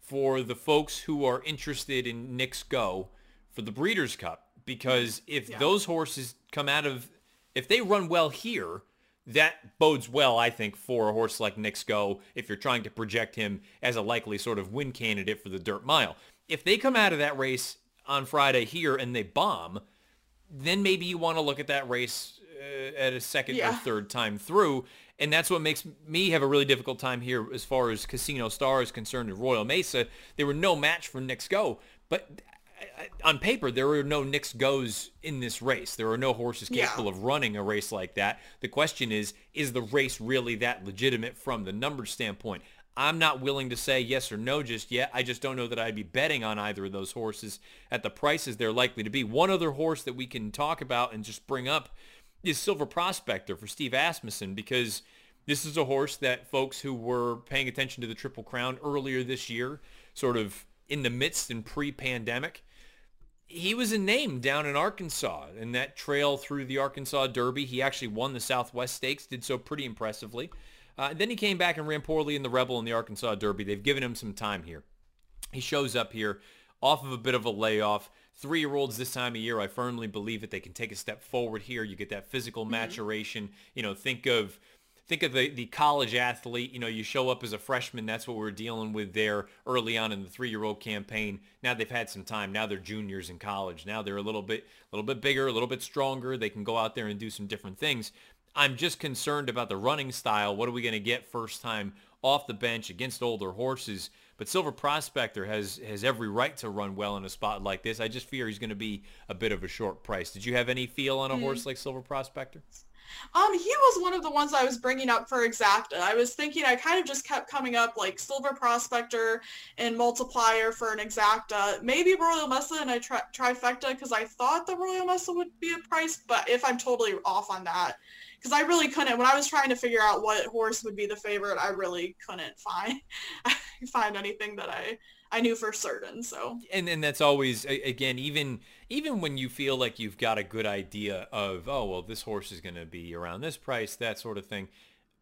for the folks who are interested in Knicks Go for the Breeders' Cup. Because if yeah. those horses come out of, if they run well here, that bodes well, I think, for a horse like Go if you're trying to project him as a likely sort of win candidate for the dirt mile. If they come out of that race on Friday here and they bomb, then maybe you want to look at that race uh, at a second yeah. or third time through and that's what makes me have a really difficult time here as far as Casino Star is concerned in Royal Mesa. They were no match for Go, but on paper, there were no Knicks Goes in this race. There are no horses capable yeah. of running a race like that. The question is, is the race really that legitimate from the numbers standpoint? I'm not willing to say yes or no just yet. I just don't know that I'd be betting on either of those horses at the prices they're likely to be. One other horse that we can talk about and just bring up is Silver Prospector for Steve Asmussen because this is a horse that folks who were paying attention to the Triple Crown earlier this year, sort of in the midst and pre-pandemic, he was a name down in Arkansas in that trail through the Arkansas Derby. He actually won the Southwest Stakes, did so pretty impressively. Uh, then he came back and ran poorly in the Rebel and the Arkansas Derby. They've given him some time here. He shows up here off of a bit of a layoff. Three-year-olds this time of year, I firmly believe that they can take a step forward here. You get that physical mm-hmm. maturation. You know, think of think of the, the college athlete. You know, you show up as a freshman. That's what we're dealing with there early on in the three-year-old campaign. Now they've had some time. Now they're juniors in college. Now they're a little bit, a little bit bigger, a little bit stronger. They can go out there and do some different things. I'm just concerned about the running style. What are we going to get first time off the bench against older horses? But Silver Prospector has has every right to run well in a spot like this. I just fear he's going to be a bit of a short price. Did you have any feel on a mm. horse like Silver Prospector? Um, he was one of the ones I was bringing up for exacta. I was thinking I kind of just kept coming up like Silver Prospector and Multiplier for an exacta. Maybe Royal Mesa and a tri- trifecta because I thought the Royal Mesa would be a price, but if I'm totally off on that, because I really couldn't when I was trying to figure out what horse would be the favorite. I really couldn't find find anything that I I knew for certain. So and and that's always again even even when you feel like you've got a good idea of oh well this horse is going to be around this price that sort of thing.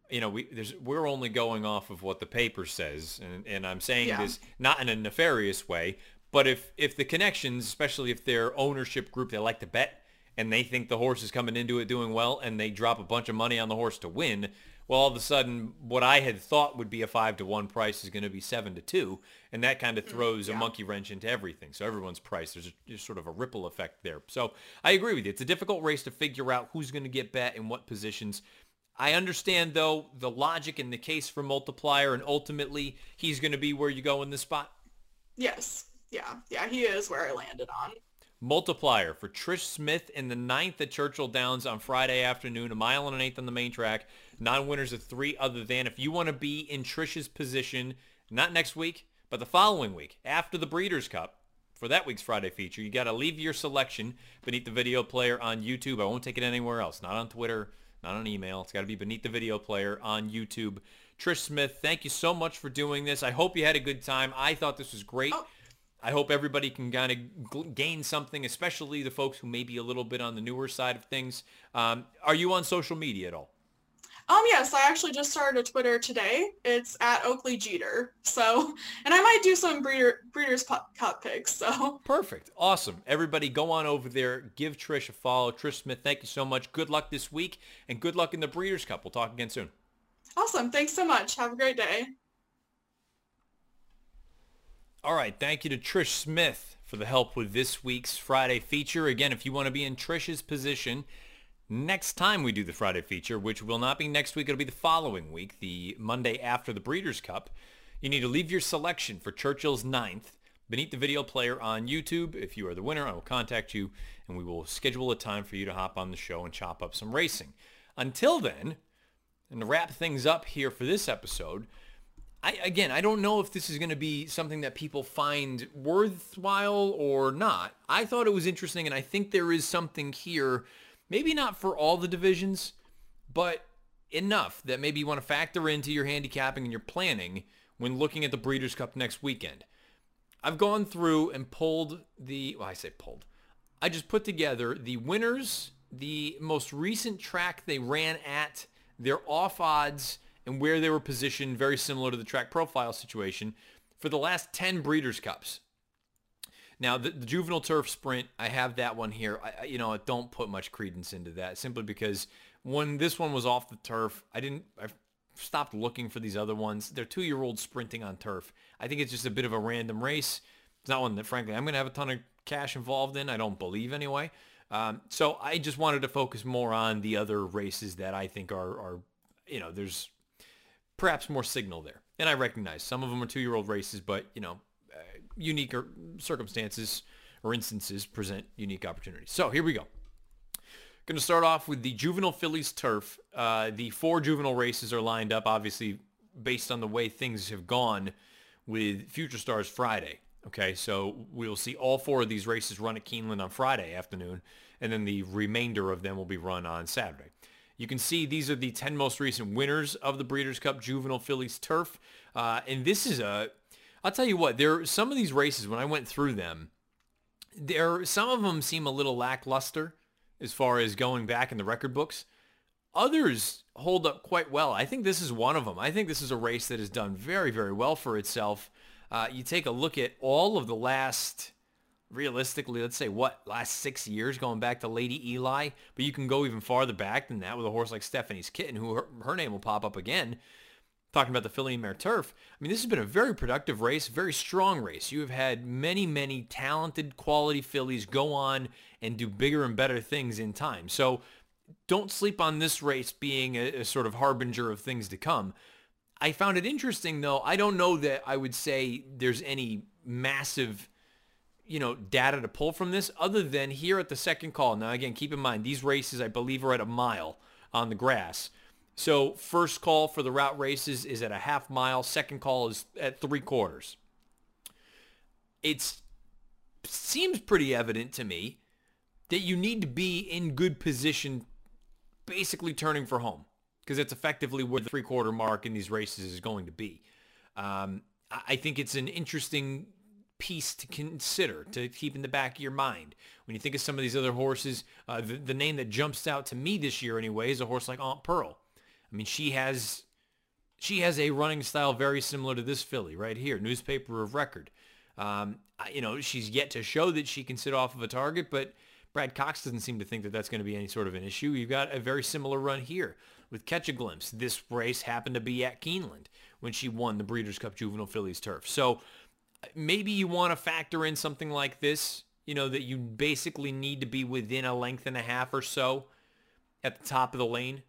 You know, we there's we're only going off of what the paper says, and and I'm saying yeah. this not in a nefarious way, but if if the connections, especially if they're ownership group, they like to bet and they think the horse is coming into it doing well and they drop a bunch of money on the horse to win, well, all of a sudden, what I had thought would be a five to one price is going to be seven to two, and that kind of mm, throws yeah. a monkey wrench into everything. So everyone's price, there's, a, there's sort of a ripple effect there. So I agree with you. It's a difficult race to figure out who's going to get bet in what positions. I understand though the logic and the case for multiplier, and ultimately he's going to be where you go in this spot. Yes, yeah, yeah, he is where I landed on multiplier for Trish Smith in the ninth at Churchill Downs on Friday afternoon, a mile and an eighth on the main track. Non-winners of three other than. If you want to be in Trish's position, not next week, but the following week after the Breeders' Cup, for that week's Friday feature, you got to leave your selection beneath the video player on YouTube. I won't take it anywhere else, not on Twitter, not on email. It's got to be beneath the video player on YouTube. Trish Smith, thank you so much for doing this. I hope you had a good time. I thought this was great. Oh. I hope everybody can kind of gain something, especially the folks who may be a little bit on the newer side of things. Um, are you on social media at all? Um, yes, I actually just started a Twitter today. It's at Oakley Jeter. So, and I might do some breeder, Breeders' Cup picks. So perfect, awesome. Everybody, go on over there. Give Trish a follow. Trish Smith, thank you so much. Good luck this week, and good luck in the Breeders' Cup. We'll talk again soon. Awesome. Thanks so much. Have a great day. All right. Thank you to Trish Smith for the help with this week's Friday feature. Again, if you want to be in Trish's position next time we do the Friday feature, which will not be next week, it'll be the following week, the Monday after the Breeders' Cup, you need to leave your selection for Churchill's ninth beneath the video player on YouTube. If you are the winner, I will contact you and we will schedule a time for you to hop on the show and chop up some racing. Until then, and to wrap things up here for this episode, I, again, I don't know if this is going to be something that people find worthwhile or not. I thought it was interesting, and I think there is something here, maybe not for all the divisions, but enough that maybe you want to factor into your handicapping and your planning when looking at the Breeders' Cup next weekend. I've gone through and pulled the, well, I say pulled. I just put together the winners, the most recent track they ran at, their off odds, and where they were positioned, very similar to the track profile situation, for the last 10 Breeders' Cups. Now, the, the juvenile turf sprint, I have that one here. I, you know, I don't put much credence into that simply because when this one was off the turf, I didn't, I stopped looking for these other ones. They're two-year-olds sprinting on turf. I think it's just a bit of a random race. It's not one that, frankly, I'm going to have a ton of cash involved in. I don't believe anyway. Um, so I just wanted to focus more on the other races that I think are, are you know, there's perhaps more signal there. And I recognize some of them are two-year-old races, but you know, uh, unique circumstances or instances present unique opportunities. So here we go. Going to start off with the juvenile fillies turf. Uh, the four juvenile races are lined up. Obviously, based on the way things have gone with Future Stars Friday. Okay, so we'll see all four of these races run at Keeneland on Friday afternoon, and then the remainder of them will be run on Saturday. You can see these are the 10 most recent winners of the Breeders' Cup Juvenile Fillies Turf. Uh, and this is a, I'll tell you what, there some of these races, when I went through them, there some of them seem a little lackluster as far as going back in the record books. Others hold up quite well. I think this is one of them. I think this is a race that has done very, very well for itself. Uh, you take a look at all of the last, realistically, let's say what, last six years going back to Lady Eli, but you can go even farther back than that with a horse like Stephanie's Kitten, who her, her name will pop up again. Talking about the Filly Mare Turf, I mean, this has been a very productive race, very strong race. You have had many, many talented, quality fillies go on and do bigger and better things in time. So don't sleep on this race being a, a, sort of harbinger of things to come. I found it interesting though. I don't know that I would say there's any massive, you know, data to pull from this other than here at the second call. Now again, keep in mind these races I believe are at a mile on the grass. So first call for the route races is at a half mile. Second call is at three quarters. It seems pretty evident to me that you need to be in good position basically turning for home because it's effectively where the three quarter mark in these races is going to be. Um, I think it's an interesting piece to consider to keep in the back of your mind when you think of some of these other horses. Uh, the, the, name that jumps out to me this year, anyway, is a horse like Aunt Pearl. I mean, she has she has a running style very similar to this filly right here, newspaper of record. Um, you know, she's yet to show that she can sit off of a target, but Brad Cox doesn't seem to think that that's going to be any sort of an issue. You've got a very similar run here with Catch a Glimpse. This race happened to be at Keeneland when she won the Breeders' Cup Juvenile Fillies Turf. So maybe you want to factor in something like this, you know, that you basically need to be within a length and a half or so at the top of the lane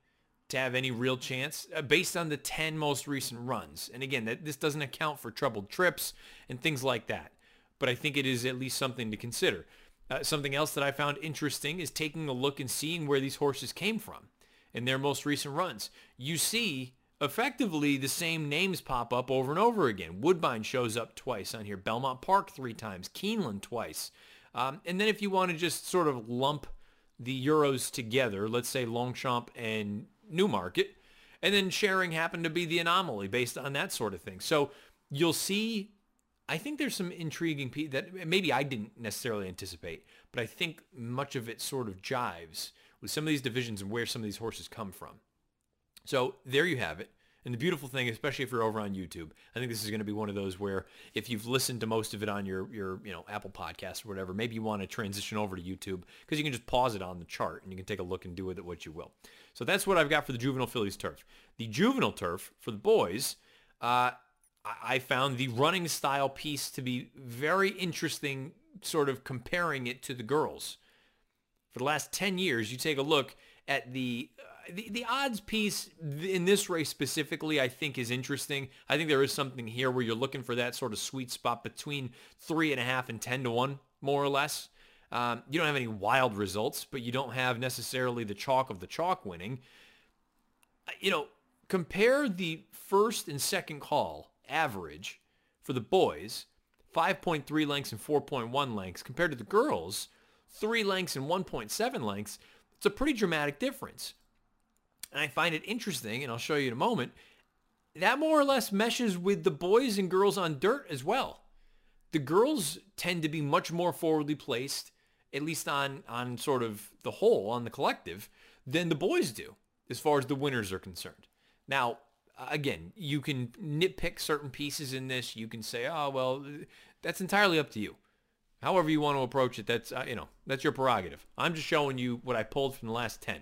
to have any real chance uh, based on the 10 most recent runs. And again, that, this doesn't account for troubled trips and things like that. But I think it is at least something to consider. Uh, something else that I found interesting is taking a look and seeing where these horses came from in their most recent runs. You see effectively the same names pop up over and over again. Woodbine shows up twice on here. Belmont Park three times. Keeneland twice. Um, and then if you want to just sort of lump the Euros together, let's say Longchamp and Newmarket, and then sharing happened to be the anomaly based on that sort of thing. So you'll see I think there's some intriguing that maybe I didn't necessarily anticipate, but I think much of it sort of jives with some of these divisions and where some of these horses come from. So there you have it. And the beautiful thing, especially if you're over on YouTube, I think this is going to be one of those where if you've listened to most of it on your, your you know, Apple podcast or whatever, maybe you want to transition over to YouTube because you can just pause it on the chart and you can take a look and do with it what you will. So that's what I've got for the juvenile fillies turf. The juvenile turf for the boys, uh, I found the running style piece to be very interesting, sort of comparing it to the girls. For the last 10 years, you take a look at the, the, the odds piece in this race specifically, I think is interesting. I think there is something here where you're looking for that sort of sweet spot between three and a half and 10 to one, more or less. Um, you don't have any wild results, but you don't have necessarily the chalk of the chalk winning. You know, compare the first and second call average for the boys, 5.3 lengths and 4.1 lengths, compared to the girls, 3 lengths and 1.7 lengths. It's a pretty dramatic difference. And I find it interesting, and I'll show you in a moment, that more or less meshes with the boys and girls on dirt as well. The girls tend to be much more forwardly placed, at least on, on sort of the whole, on the collective, than the boys do, as far as the winners are concerned. Now, again, you can nitpick certain pieces in this. You can say, oh, well, that's entirely up to you. However you want to approach it, that's, uh, you know, that's your prerogative. I'm just showing you what I pulled from the last 10.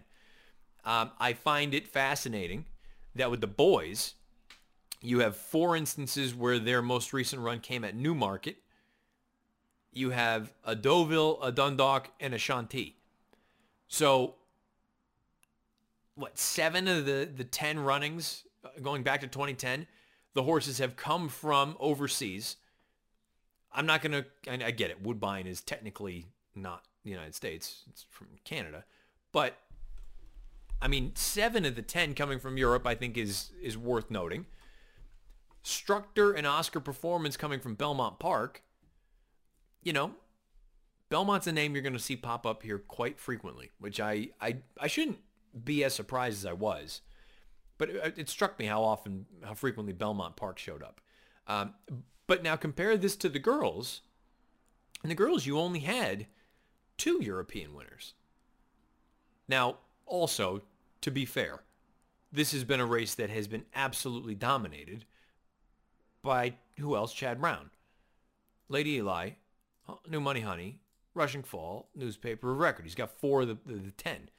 Um, I find it fascinating that with the boys, you have four instances where their most recent run came at Newmarket. You have a Deauville, a Dundalk, and a Chantilly. So, what, seven of the, the 10 runnings going back to 2010, the horses have come from overseas. I'm not going to, I get it. Woodbine is technically not the United States. It's from Canada. But, I mean, seven of the 10 coming from Europe, I think is, is worth noting. Structure and Oscar performance coming from Belmont Park, you know, Belmont's a name you're going to see pop up here quite frequently, which I, I, I shouldn't be as surprised as I was. But it, it struck me how often, how frequently Belmont Park showed up. Um, but now compare this to the girls. And the girls, you only had two European winners. Now, also, to be fair, this has been a race that has been absolutely dominated by who else? Chad Brown. Lady Eli, uh, New Money Honey, Rushing Fall, Newspaper of Record. He's got four of the, the, the ten.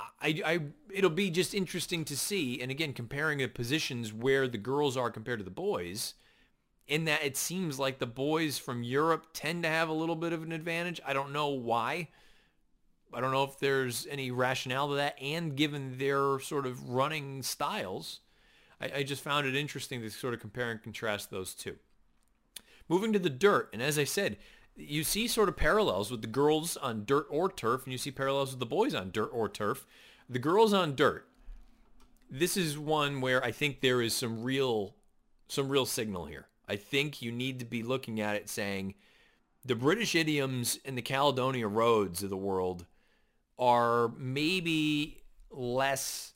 I, I, it'll be just interesting to see, and again, comparing the positions where the girls are compared to the boys, in that it seems like the boys from Europe tend to have a little bit of an advantage. I don't know why. I don't know if there's any rationale to that, and given their sort of running styles, I, I just found it interesting to sort of compare and contrast those two. Moving to the dirt, and as I said, you see sort of parallels with the girls on dirt or turf, and you see parallels with the boys on dirt or turf. The girls on dirt, this is one where I think there is some real, some real signal here. I think you need to be looking at it saying the British idioms and the Caledonia roads of the world are maybe less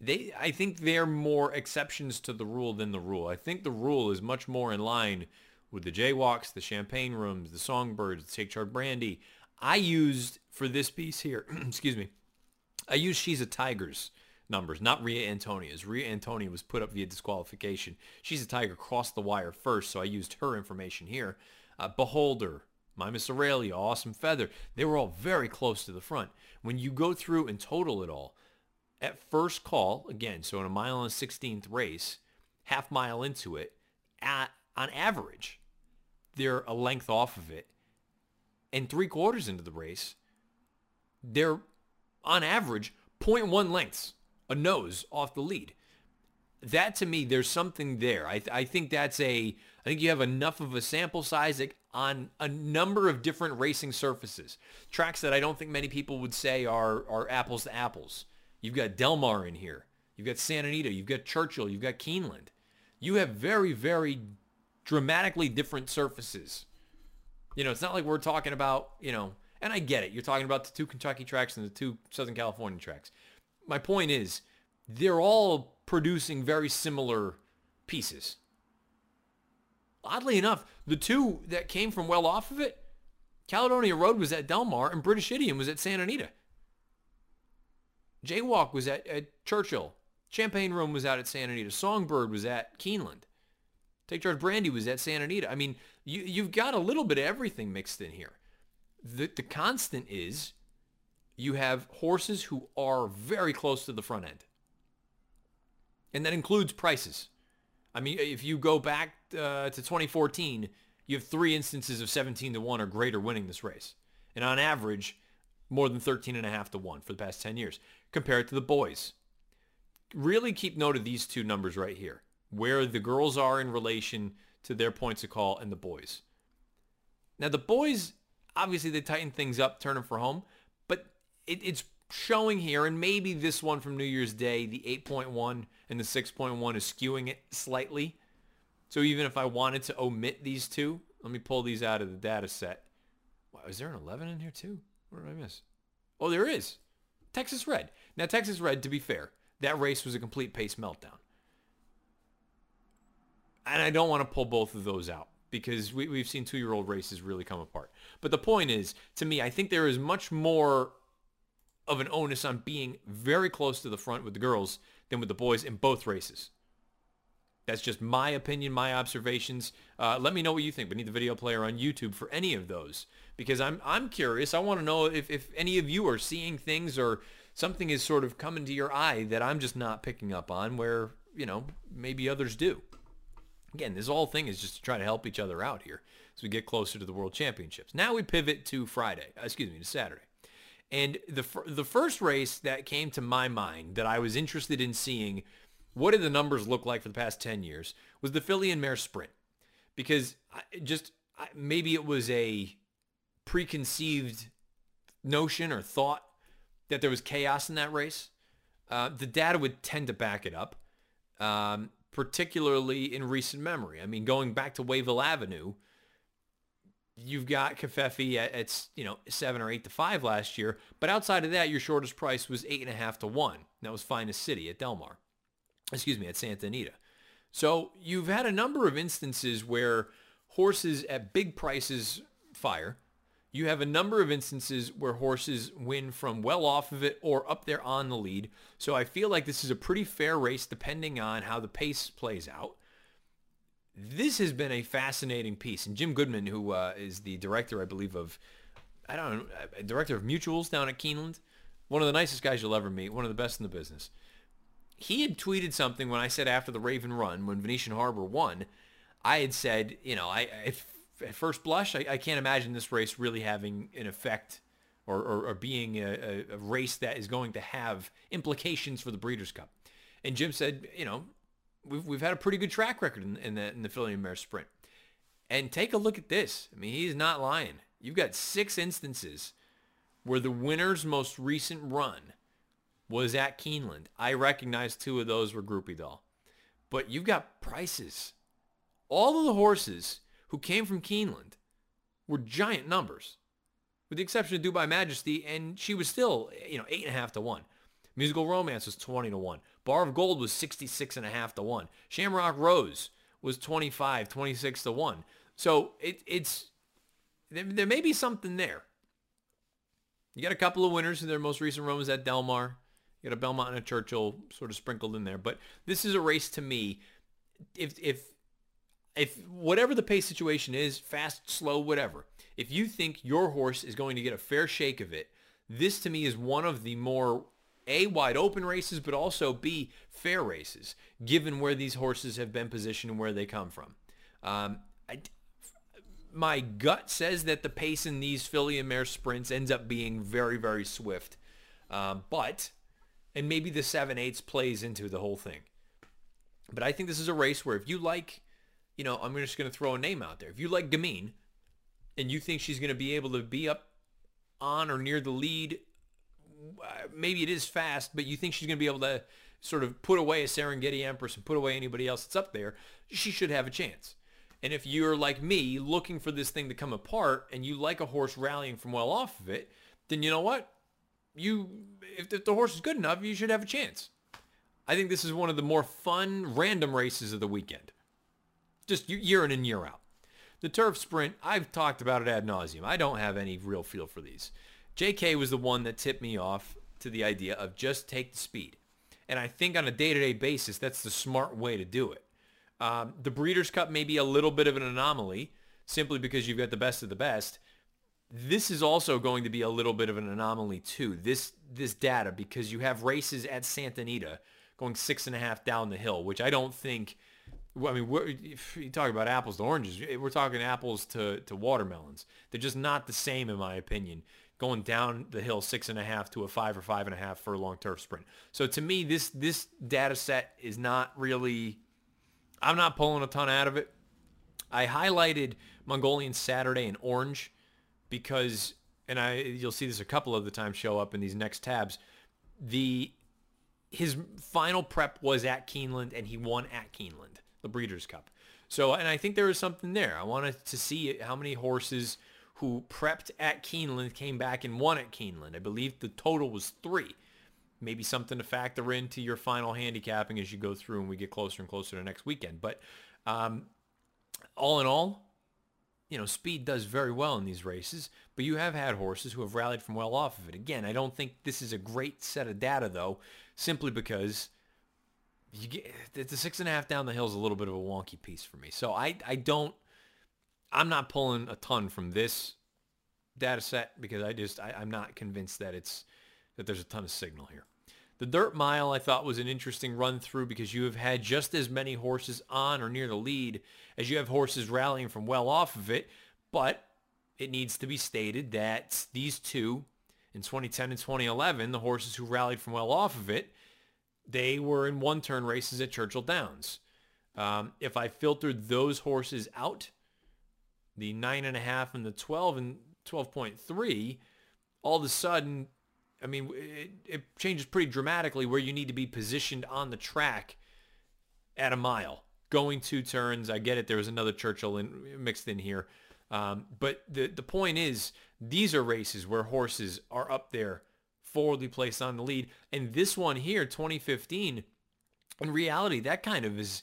they I think they're more exceptions to the rule than the rule. I think the rule is much more in line with the jaywalks, the champagne rooms, the songbirds, the take charge brandy. I used for this piece here, excuse me, I used She's a Tiger's numbers, not Ria Antonia's. Ria Antonia was put up via disqualification. She's a Tiger crossed the wire first, so I used her information here. Uh, Beholder, My Miss Aurelia, Awesome Feather, they were all very close to the front. When you go through and total it all, at first call, again, so in a mile and 16th race, half mile into it, at on average, they're a length off of it. And three quarters into the race, they're on average 0.1 lengths, a nose off the lead. That to me, there's something there. I, th- I think that's a, I think you have enough of a sample size on a number of different racing surfaces. Tracks that I don't think many people would say are, are apples to apples. You've got Del Mar in here. You've got Santa Anita. You've got Churchill. You've got Keeneland. You have very, very dramatically different surfaces. You know, it's not like we're talking about, you know, and I get it. You're talking about the two Kentucky tracks and the two Southern California tracks. My point is, they're all producing very similar pieces. Oddly enough, the two that came from well off of it, Caledonia Road was at Del Mar and British Idiom was at Santa Anita. Jaywalk was at, at Churchill. Champagne Room was out at Santa Anita. Songbird was at Keeneland. Take Charge Brandy was at Santa Anita. I mean, you, you've got a little bit of everything mixed in here. The, the constant is you have horses who are very close to the front end. And that includes prices. I mean, if you go back uh, to 2014, you have three instances of 17 to 1 or greater winning this race. And on average, more than 13 and a half to 1 for the past 10 years compared to the boys. Really keep note of these two numbers right here where the girls are in relation to their points of call and the boys. Now the boys, obviously they tighten things up, turn them for home, but it, it's showing here, and maybe this one from New Year's Day, the 8.1 and the 6.1 is skewing it slightly. So even if I wanted to omit these two, let me pull these out of the data set. Wow, is there an 11 in here too? What did I miss? Oh, there is. Texas Red. Now, Texas Red, to be fair, that race was a complete pace meltdown and I don't want to pull both of those out because we, we've seen two-year-old races really come apart. But the point is, to me, I think there is much more of an onus on being very close to the front with the girls than with the boys in both races. That's just my opinion, my observations. Uh, let me know what you think. We need the video player on YouTube for any of those because I'm I'm curious. I want to know if, if any of you are seeing things or something is sort of coming to your eye that I'm just not picking up on where, you know, maybe others do. Again, this whole thing is just to try to help each other out here as we get closer to the World Championships. Now we pivot to Friday, uh, excuse me, to Saturday. And the the first race that came to my mind that I was interested in seeing what did the numbers look like for the past 10 years was the Filly and Mare Sprint. Because I just maybe it was a preconceived notion or thought that there was chaos in that race. Uh, the data would tend to back it up. um, particularly in recent memory. I mean, going back to Wavell Avenue, you've got Covfefe at, at you know seven or eight to five last year, but outside of that, your shortest price was eight and a half to one. That was Finest City at Del Mar. Excuse me, at Santa Anita. So you've had a number of instances where horses at big prices fire. You have a number of instances where horses win from well off of it or up there on the lead. So I feel like this is a pretty fair race depending on how the pace plays out. This has been a fascinating piece. And Jim Goodman, who uh, is the director, I believe, of, I don't know, uh, director of mutuals down at Keeneland, one of the nicest guys you'll ever meet, one of the best in the business. He had tweeted something when I said after the Raven run, when Venetian Harbor won, I had said, you know, I, if at first blush, I, I, can't imagine this race really having an effect or, or, or being a, a, race that is going to have implications for the Breeders' Cup. And Jim said, you know, we've, we've had a pretty good track record in, in the, in the Filly and Mare Sprint. And take a look at this. I mean, he's not lying. You've got six instances where the winner's most recent run was at Keeneland. I recognize two of those were Groupie Doll. But you've got prices. All of the horses who came from Keeneland were giant numbers, with the exception of Dubai Majesty, and she was still, you know, eight and a half to one. Musical Romance was 20 to 1. Bar of Gold was 66 and a half to 1. Shamrock Rose was 25, 26 to 1. So it, it's there, there, may be something there. You got a couple of winners in their most recent run was at Del Mar. You got a Belmont and a Churchill sort of sprinkled in there. But this is a race to me. If if if whatever the pace situation is, fast, slow, whatever, if you think your horse is going to get a fair shake of it, this to me is one of the more a wide open races, but also B fair races, given where these horses have been positioned and where they come from. Um, I, my gut says that the pace in these filly and mare sprints ends up being very, very swift. Um, but, and maybe the 7-8s plays into the whole thing. But I think this is a race where if you like you know, I'm just going to throw a name out there. If you like Gamine and you think she's going to be able to be up on or near the lead, uh, maybe it is fast, but you think she's going to be able to sort of put away a Serengeti Empress and put away anybody else that's up there, she should have a chance. And if you're like me, looking for this thing to come apart and you like a horse rallying from well off of it, then you know what? You, if the horse is good enough, you should have a chance. I think this is one of the more fun random races of the weekend just year in and year out. The turf sprint, I've talked about it ad nauseum. I don't have any real feel for these. JK was the one that tipped me off to the idea of just take the speed. And I think on a day-to-day basis, that's the smart way to do it. Um, the Breeders' Cup may be a little bit of an anomaly simply because you've got the best of the best. This is also going to be a little bit of an anomaly too, this, this data, because you have races at Santa Anita going six and a half down the hill, which I don't think – I mean, if you talk about apples to oranges, eh, we're talking apples to, to watermelons. They're just not the same, in my opinion, going down the hill six and a half to a five or five and a half furlong turf sprint. So to me, this this data set is not really, I'm not pulling a ton out of it. I highlighted Mongolian Saturday in orange because, and I you'll see this a couple of the times show up in these next tabs. The his final prep was at Keeneland and he won at Keeneland the Breeders' Cup. So, and I think there was something there. I wanted to see how many horses who prepped at Keeneland came back and won at Keeneland. I believe the total was three. Maybe something to factor into your final handicapping as you go through and we get closer and closer to next weekend. But um, all in all, you know, speed does very well in these races, but you have had horses who have rallied from well off of it. Again, I don't think this is a great set of data, though, simply because you get the six and a half down the hill is a little bit of a wonky piece for me. So I I don't I'm not pulling a ton from this data set because I just I, I'm not convinced that it's that there's a ton of signal here. The dirt mile I thought was an interesting run through because you have had just as many horses on or near the lead as you have horses rallying from well off of it, but it needs to be stated that these two in 2010 and 2011, the horses who rallied from well off of it, they were in one-turn races at Churchill Downs. Um, if I filtered those horses out, the nine and a half and the 12 and 12.3, all of a sudden, I mean, it, it changes pretty dramatically where you need to be positioned on the track at a mile, going two turns. I get it. There was another Churchill in, mixed in here. Um, but the, the point is, these are races where horses are up there forwardly placed on the lead. And this one here, 2015, in reality, that kind of is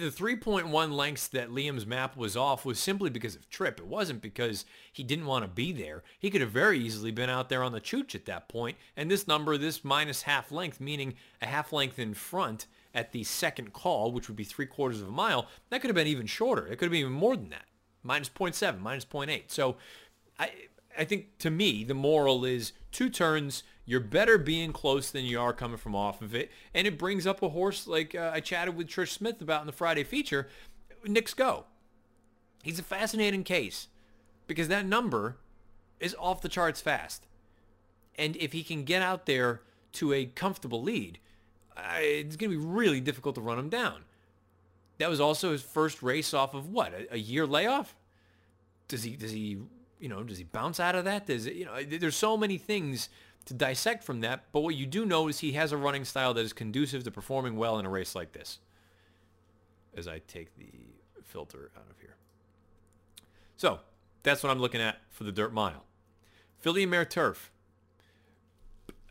the 3.1 lengths that Liam's map was off was simply because of trip. It wasn't because he didn't want to be there. He could have very easily been out there on the chooch at that point. And this number, this minus half length, meaning a half length in front at the second call, which would be three quarters of a mile, that could have been even shorter. It could have been even more than that. Minus 0.7, minus 0.8. So I, I think to me, the moral is two turns, you're better being close than you are coming from off of it. And it brings up a horse like uh, I chatted with Trish Smith about in the Friday feature, Knicks Go. He's a fascinating case because that number is off the charts fast. And if he can get out there to a comfortable lead, uh, it's going to be really difficult to run him down. That was also his first race off of what, a, a year layoff? Does he, does he, you know, does he bounce out of that? Does it, you know, there's so many things to dissect from that. But what you do know is he has a running style that is conducive to performing well in a race like this. As I take the filter out of here. So that's what I'm looking at for the dirt mile. And Mare Turf.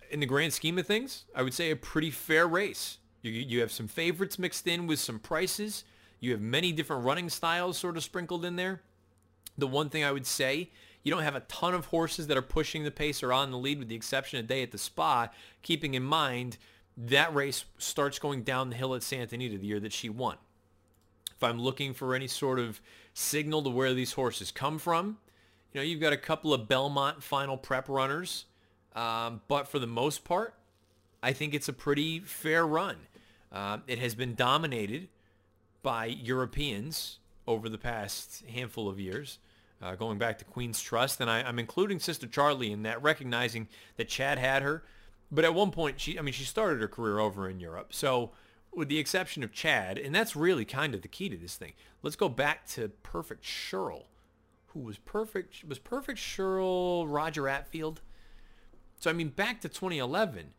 In the grand scheme of things, I would say a pretty fair race. You, you have some favorites mixed in with some prices. You have many different running styles sort of sprinkled in there. The one thing I would say you don't have a ton of horses that are pushing the pace or on the lead with the exception of Day at the Spa, keeping in mind that race starts going down the hill at Santa Anita the year that she won. If I'm looking for any sort of signal to where these horses come from, you know, you've got a couple of Belmont final prep runners, um, but for the most part, I think it's a pretty fair run. Uh, it has been dominated by Europeans over the past handful of years uh, going back to Queen's Trust. And I, am including Sister Charlie in that, recognizing that Chad had her. But at one point, she, I mean, she started her career over in Europe. So with the exception of Chad, and that's really kind of the key to this thing. Let's go back to Perfect Shirl, who was perfect, was Perfect Shirl Roger Attfield? So, I mean, back to 2011,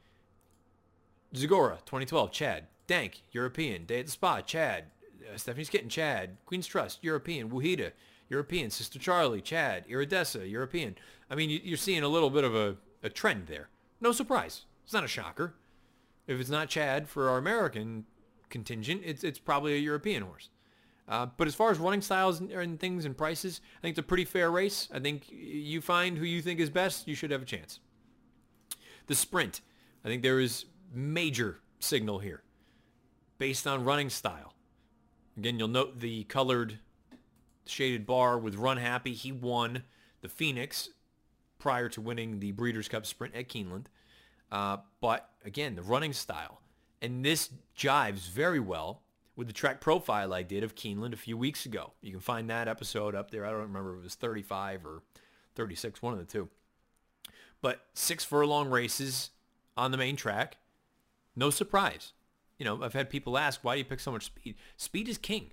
Zagora, 2012, Chad, Dank, European, Day at the Spa, Chad, uh, Stephanie's Kitten, Chad, Queen's Trust, European, Wuheida, European. Sister Charlie, Chad, Iridessa, European. I mean, you're seeing a little bit of a, a trend there. No surprise. It's not a shocker. If it's not Chad for our American contingent, it's, it's probably a European horse. Uh, but as far as running styles and, and, things and prices, I think it's a pretty fair race. I think you find who you think is best, you should have a chance. The sprint, I think there is major signal here based on running style. Again, you'll note the colored shaded bar with Runhappy. He won the Phoenix prior to winning the Breeders' Cup Sprint at Keeneland. Uh, but again, the running style. And this jives very well with the track profile I did of Keeneland a few weeks ago. You can find that episode up there. I don't remember if it was 35 or 36, one of the two. But six furlong races on the main track. No surprise. You know, I've had people ask, why do you pick so much speed? Speed is king.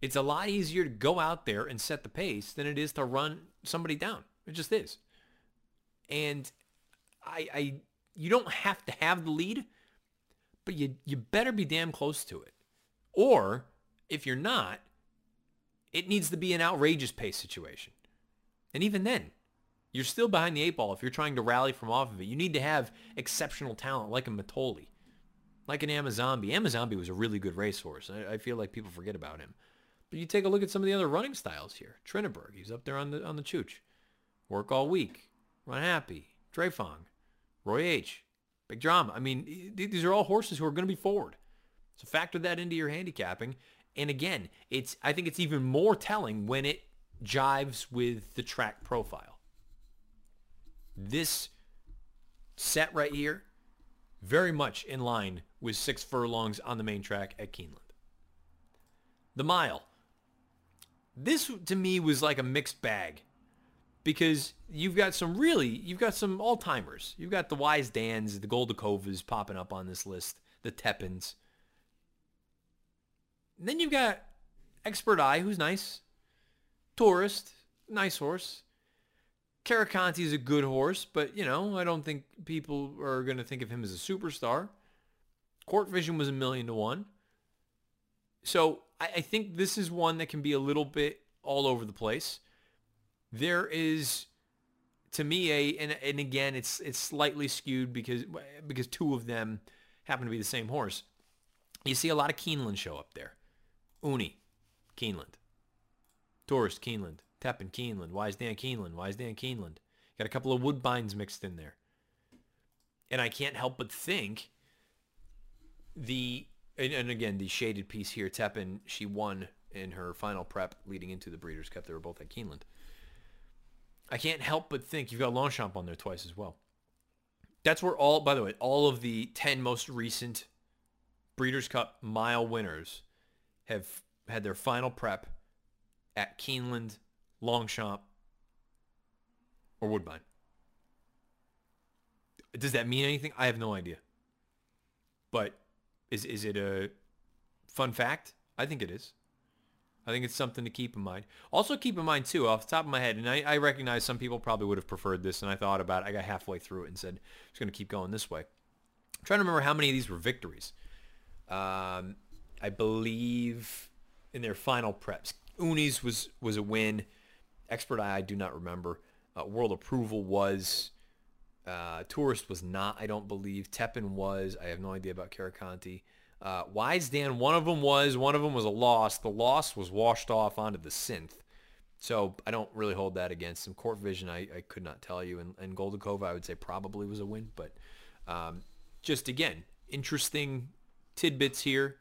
It's a lot easier to go out there and set the pace than it is to run somebody down. It just is. And I, I you don't have to have the lead, but you you better be damn close to it. Or if you're not, it needs to be an outrageous pace situation. And even then, you're still behind the eight ball if you're trying to rally from off of it. You need to have exceptional talent like a Mitole, like an Amazombie. Amazombie was a really good racehorse. I, I feel like people forget about him. But you take a look at some of the other running styles here. Trinniberg, he's up there on the on the chooch. Work all week. Runhappy. Drefong. Roy H. Big drama. I mean, these are all horses who are going to be forward. So factor that into your handicapping. And again, it's I think it's even more telling when it jives with the track profile. This set right here, very much in line with six furlongs on the main track at Keeneland. The mile, this to me was like a mixed bag because you've got some really, you've got some all-timers. You've got the Wise Dans, the Goldikovas popping up on this list, the Tepins. And then you've got Expert Eye, who's nice. Tourist, nice horse. Karakontie is a good horse, but, you know, I don't think people are going to think of him as a superstar. Court Vision was a million to one. So I, I think this is one that can be a little bit all over the place. There is, to me, a and, and again, it's it's slightly skewed because because two of them happen to be the same horse. You see a lot of Keeneland show up there. Uni, Keeneland. Tourist, Keeneland. Tepin, Keeneland. Wise Dan Keeneland. Wise Dan Keeneland. Got a couple of Woodbines mixed in there. And I can't help but think the and, and again the shaded piece here, Tepin, she won in her final prep leading into the Breeders' Cup. They were both at Keeneland. I can't help but think you've got Longchamp on there twice as well. That's where all, by the way, all of the 10 most recent Breeders' Cup mile winners have had their final prep at Keeneland, Longchamp, or Woodbine. Does that mean anything? I have no idea. But is is it a fun fact? I think it is. I think it's something to keep in mind. Also keep in mind too, off the top of my head, and I, I recognize some people probably would have preferred this, and I thought about it. I got halfway through it and said, I'm just going to keep going this way. I'm trying to remember how many of these were victories. Um, I believe in their final preps. Uni's was, was a win. Expert Eye, I do not remember. Uh, World Approval was. Uh, Tourist was not, I don't believe. Tepin was. I have no idea about Karakontie. Uh, Wise Dan, one of them was, one of them was a loss. The loss was washed off onto the synth. So I don't really hold that against him. Court Vision, I, I could not tell you. And, and Goldikova, I would say probably was a win. But um, just again, interesting tidbits here.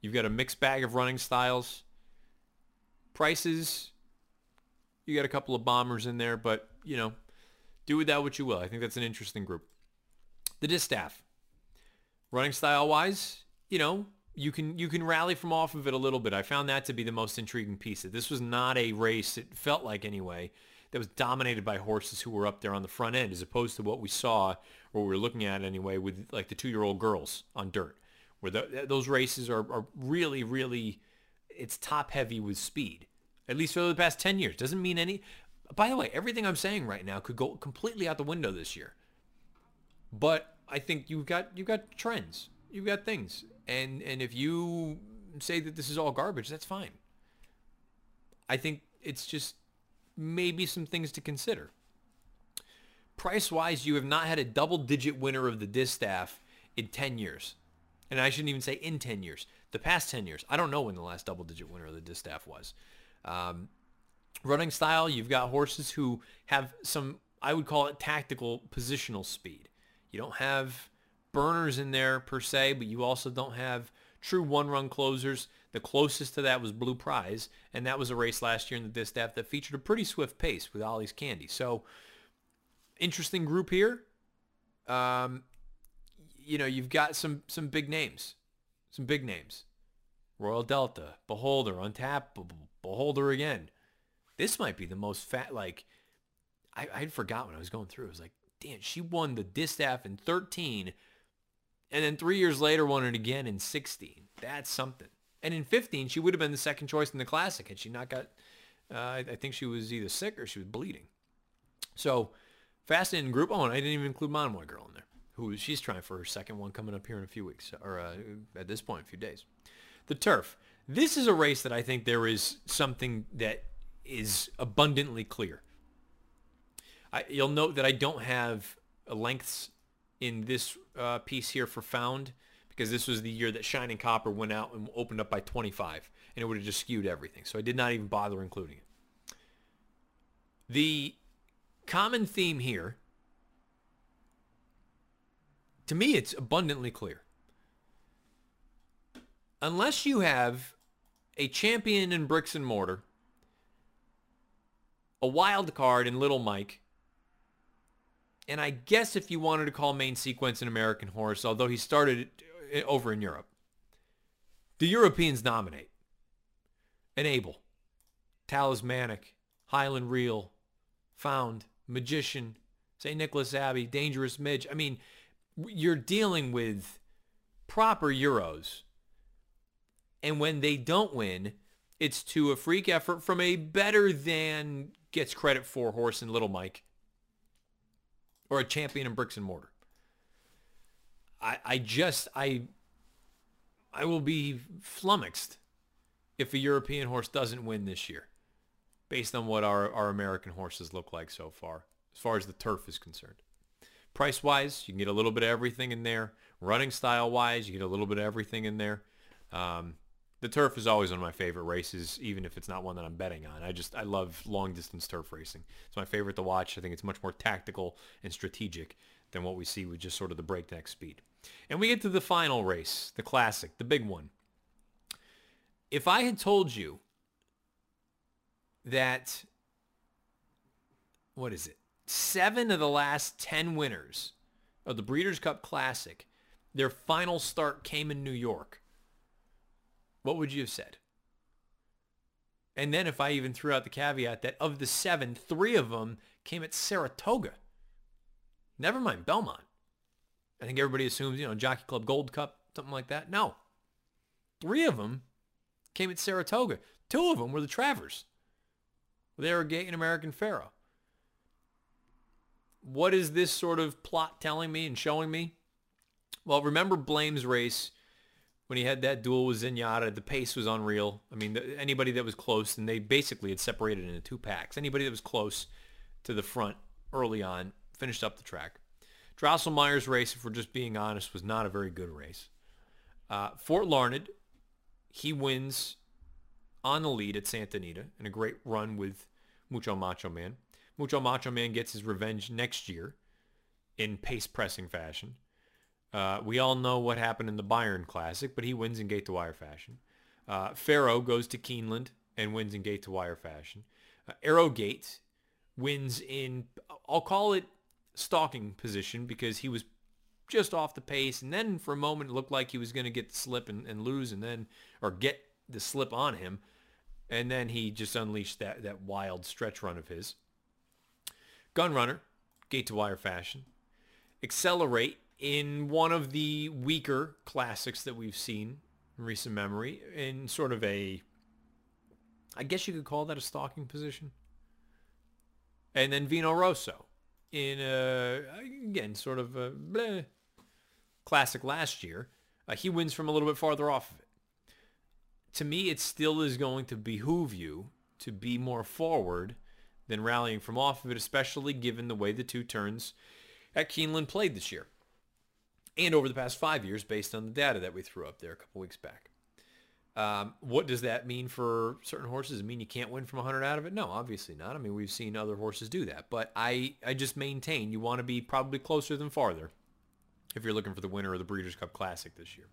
You've got a mixed bag of running styles. Prices, you got a couple of bombers in there, but, you know, do with that what you will. I think that's an interesting group. The distaff. Running style wise, you know, you can you can rally from off of it a little bit. I found that to be the most intriguing piece. That this was not a race, it felt like anyway, that was dominated by horses who were up there on the front end, as opposed to what we saw or we were looking at anyway with like the two-year-old girls on dirt, where the, those races are, are really, really, it's top heavy with speed. At least for the past 10 years. Doesn't mean any, by the way, everything I'm saying right now could go completely out the window this year. But I think you've got you've got trends. You've got things. And and if you say that this is all garbage, that's fine. I think it's just maybe some things to consider. Price-wise, you have not had a double-digit winner of the distaff in 10 years. And I shouldn't even say in 10 years. The past 10 years. I don't know when the last double-digit winner of the distaff was. Um, running style, you've got horses who have some, I would call it tactical positional speed. You don't have burners in there per se, but you also don't have true one-run closers. The closest to that was Blue Prize, and that was a race last year in the distaff that featured a pretty swift pace with Ollie's Candy. So, interesting group here. Um, you know, you've got some some big names, some big names. Royal Delta, Beholder, Untappable, Beholder again. This might be the most fat. Like, I I'd forgot when I was going through. It was like, damn, she won the distaff in 13 and then three years later, won it again in 16. That's something. And in 15, she would have been the second choice in the Classic had she not got, uh, I think she was either sick or she was bleeding. So fascinating group. Oh, and I didn't even include Monomoy Girl in there, who she's trying for her second one coming up here in a few weeks, or uh, at this point, a few days. The turf. This is a race that I think there is something that is abundantly clear. I, you'll note that I don't have lengths in this uh, piece here for found because this was the year that Shining Copper went out and opened up by 25 and it would have just skewed everything. So I did not even bother including it. The common theme here, to me, it's abundantly clear. Unless you have a champion in bricks and mortar, a wild card in Little Mike, and I guess if you wanted to call main sequence an American horse, although he started eh, over in Europe, the Europeans nominate Enable, Talismanic, Highland Reel, Found, Magician, St. Nicholas Abbey, Dangerous Midge. I mean, you're dealing with proper Euros. And when they don't win, it's to a freak effort from a better than gets credit for horse and Little Mike or a champion in bricks and mortar. I, I just I I will be flummoxed if a European horse doesn't win this year, based on what our, our American horses look like so far, as far as the turf is concerned. Price-wise, you can get a little bit of everything in there. Running style-wise, you get a little bit of everything in there. Um, the turf is always one of my favorite races, even if it's not one that I'm betting on. I just I love long distance turf racing. It's my favorite to watch. I think it's much more tactical and strategic than what we see with just sort of the breakneck speed. And we get to the final race, the classic, the big one. If I had told you that what is it? Seven of the last 10 winners of the Breeders' Cup Classic, their final start came in New York what would you have said? And then if I even threw out the caveat that of the seven, three of them came at Saratoga. Never mind Belmont. I think everybody assumes, you know, Jockey Club Gold Cup, something like that. No. Three of them came at Saratoga. Two of them were the Travers with Arrogate and American Pharoah. What is this sort of plot telling me and showing me? Well, remember Blame's race when he had that duel with Zenyatta, the pace was unreal. I mean, the, anybody that was close, and they basically had separated into two packs. Anybody that was close to the front early on finished up the track. Drosselmeyer's race, if we're just being honest, was not a very good race. Uh, Fort Larned, he wins on the lead at Santa Anita in a great run with Mucho Macho Man. Mucho Macho Man gets his revenge next year in pace pressing fashion. Uh, we all know what happened in the Bayern Classic, but he wins in gate to wire fashion. Uh, Pharoah goes to Keeneland and wins in gate to wire fashion. Uh, Arrogate wins in, I'll call it stalking position because he was just off the pace. And then for a moment, it looked like he was going to get the slip and, and lose and then, or get the slip on him. And then he just unleashed that, that wild stretch run of his. Gun Runner, gate to wire fashion. Accelerate in one of the weaker classics that we've seen in recent memory in sort of a I guess you could call that a stalking position. And then Vino Rosso in a, again sort of a bleh, classic last year. Uh, he wins from a little bit farther off of it. To me, it still is going to behoove you to be more forward than rallying from off of it, especially given the way the two turns at Keeneland played this year and over the past five years based on the data that we threw up there a couple weeks back. Um, what does that mean for certain horses? Mean you can't win from 100 out of it? No, obviously not. I mean, we've seen other horses do that. But I, I just maintain you want to be probably closer than farther if you're looking for the winner of the Breeders' Cup Classic this year.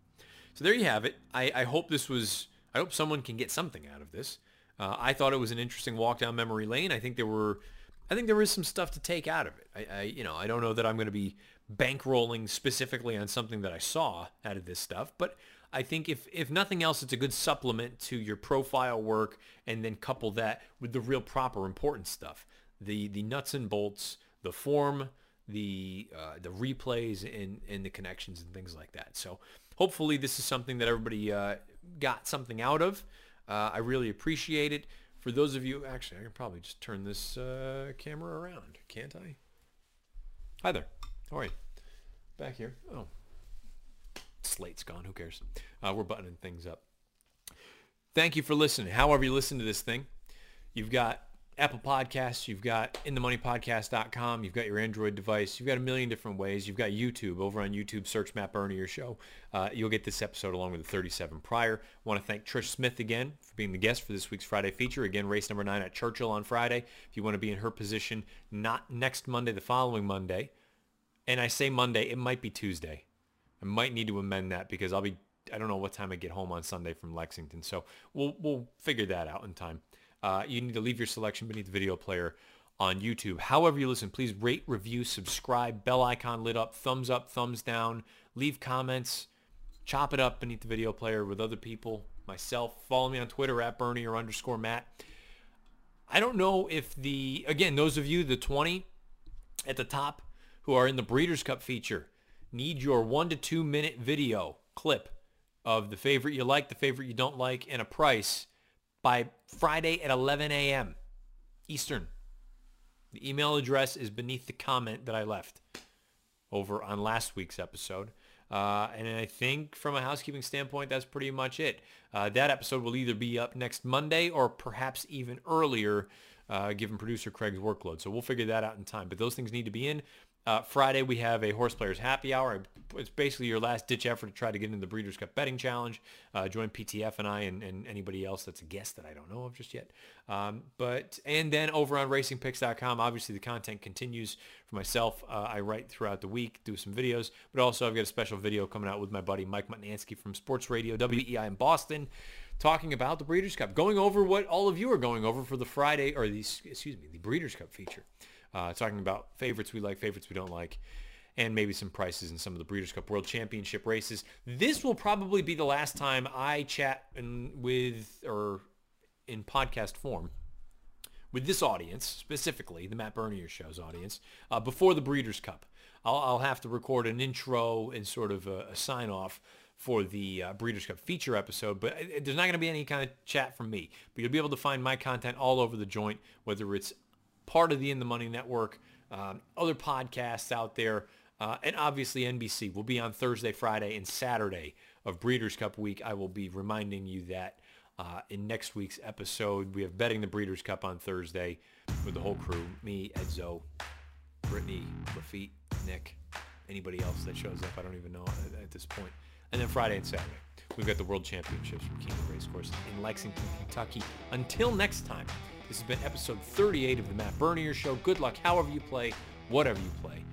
So there you have it. I, I hope this was, I hope someone can get something out of this. Uh, I thought it was an interesting walk down memory lane. I think there were, I think there is some stuff to take out of it. I, I you know, I don't know that I'm going to be bankrolling specifically on something that I saw out of this stuff, but I think if, if nothing else, it's a good supplement to your profile work and then couple that with the real proper important stuff. The, the nuts and bolts, the form, the, uh, the replays and, and the connections and things like that. So hopefully this is something that everybody uh, got something out of. Uh, I really appreciate it. For those of you, actually, I can probably just turn this uh, camera around, can't I? Hi there. All right. Back here. Oh. Slate's gone. Who cares? Uh, we're buttoning things up. Thank you for listening. However you listen to this thing, you've got Apple Podcasts, you've got InTheMoneyPodcast.com, you've got your Android device, you've got a million different ways. You've got YouTube. Over on YouTube, search Matt Bernier Show. Uh, you'll get this episode along with the 37 prior. Want to thank Trish Smith again for being the guest for this week's Friday feature. Again, race number nine at Churchill on Friday. If you want to be in her position, not next Monday, the following Monday, and I say Monday, it might be Tuesday. I might need to amend that because I'll be I don't know what time I get home on Sunday from Lexington. So we'll we'll figure that out in time. Uh, you need to leave your selection beneath the video player on YouTube. However you listen, please rate, review, subscribe, bell icon lit up, thumbs up, thumbs down, leave comments, chop it up beneath the video player with other people, myself. Follow me on Twitter at Bernier underscore Matt. I don't know if the, again, those of you, the 20 at the top, who are in the Breeders' Cup feature need your one to two minute video clip of the favorite you like, the favorite you don't like, and a price by Friday at 11 a.m. Eastern. The email address is beneath the comment that I left over on last week's episode. Uh, and I think from a housekeeping standpoint, that's pretty much it. Uh, that episode will either be up next Monday or perhaps even earlier, uh, given producer Craig's workload. So we'll figure that out in time. But those things need to be in. Uh, Friday, we have a Horse Players Happy Hour. It's basically your last-ditch effort to try to get into the Breeders' Cup Betting Challenge. Uh, join PTF and I and, and, anybody else that's a guest that I don't know of just yet. Um, but And then over on RacingPicks.com, obviously the content continues for myself. Uh, I write throughout the week, do some videos, but also I've got a special video coming out with my buddy Mike Mutnansky from Sports Radio WEEI in Boston talking about the Breeders' Cup, going over what all of you are going over for the Friday, or the, excuse me, the Breeders' Cup feature uh, talking about favorites we like, favorites we don't like, and maybe some prices in some of the Breeders' Cup World Championship races. This will probably be the last time I chat in, with or in podcast form with this audience, specifically the Matt Bernier Show's audience, uh, before the Breeders' Cup. I'll, I'll, have to record an intro and sort of a, a sign off for the uh, Breeders' Cup feature episode, but there's not going to be any kind of chat from me. But you'll be able to find my content all over the joint, whether it's part of the In the Money Network, um, other podcasts out there, uh, and obviously NBC will be on Thursday, Friday, and Saturday of Breeders' Cup week. I will be reminding you that uh, in next week's episode. We have Betting the Breeders' Cup on Thursday with the whole crew, me, Edzo, Brittany, Laffit, Nick, anybody else that shows up. I don't even know at, at this point. And then Friday and Saturday, we've got the World Championships from Keeneland Racecourse in Lexington, Kentucky. Until next time, this has been episode 38 of the Matt Bernier Show. Good luck however you play, whatever you play.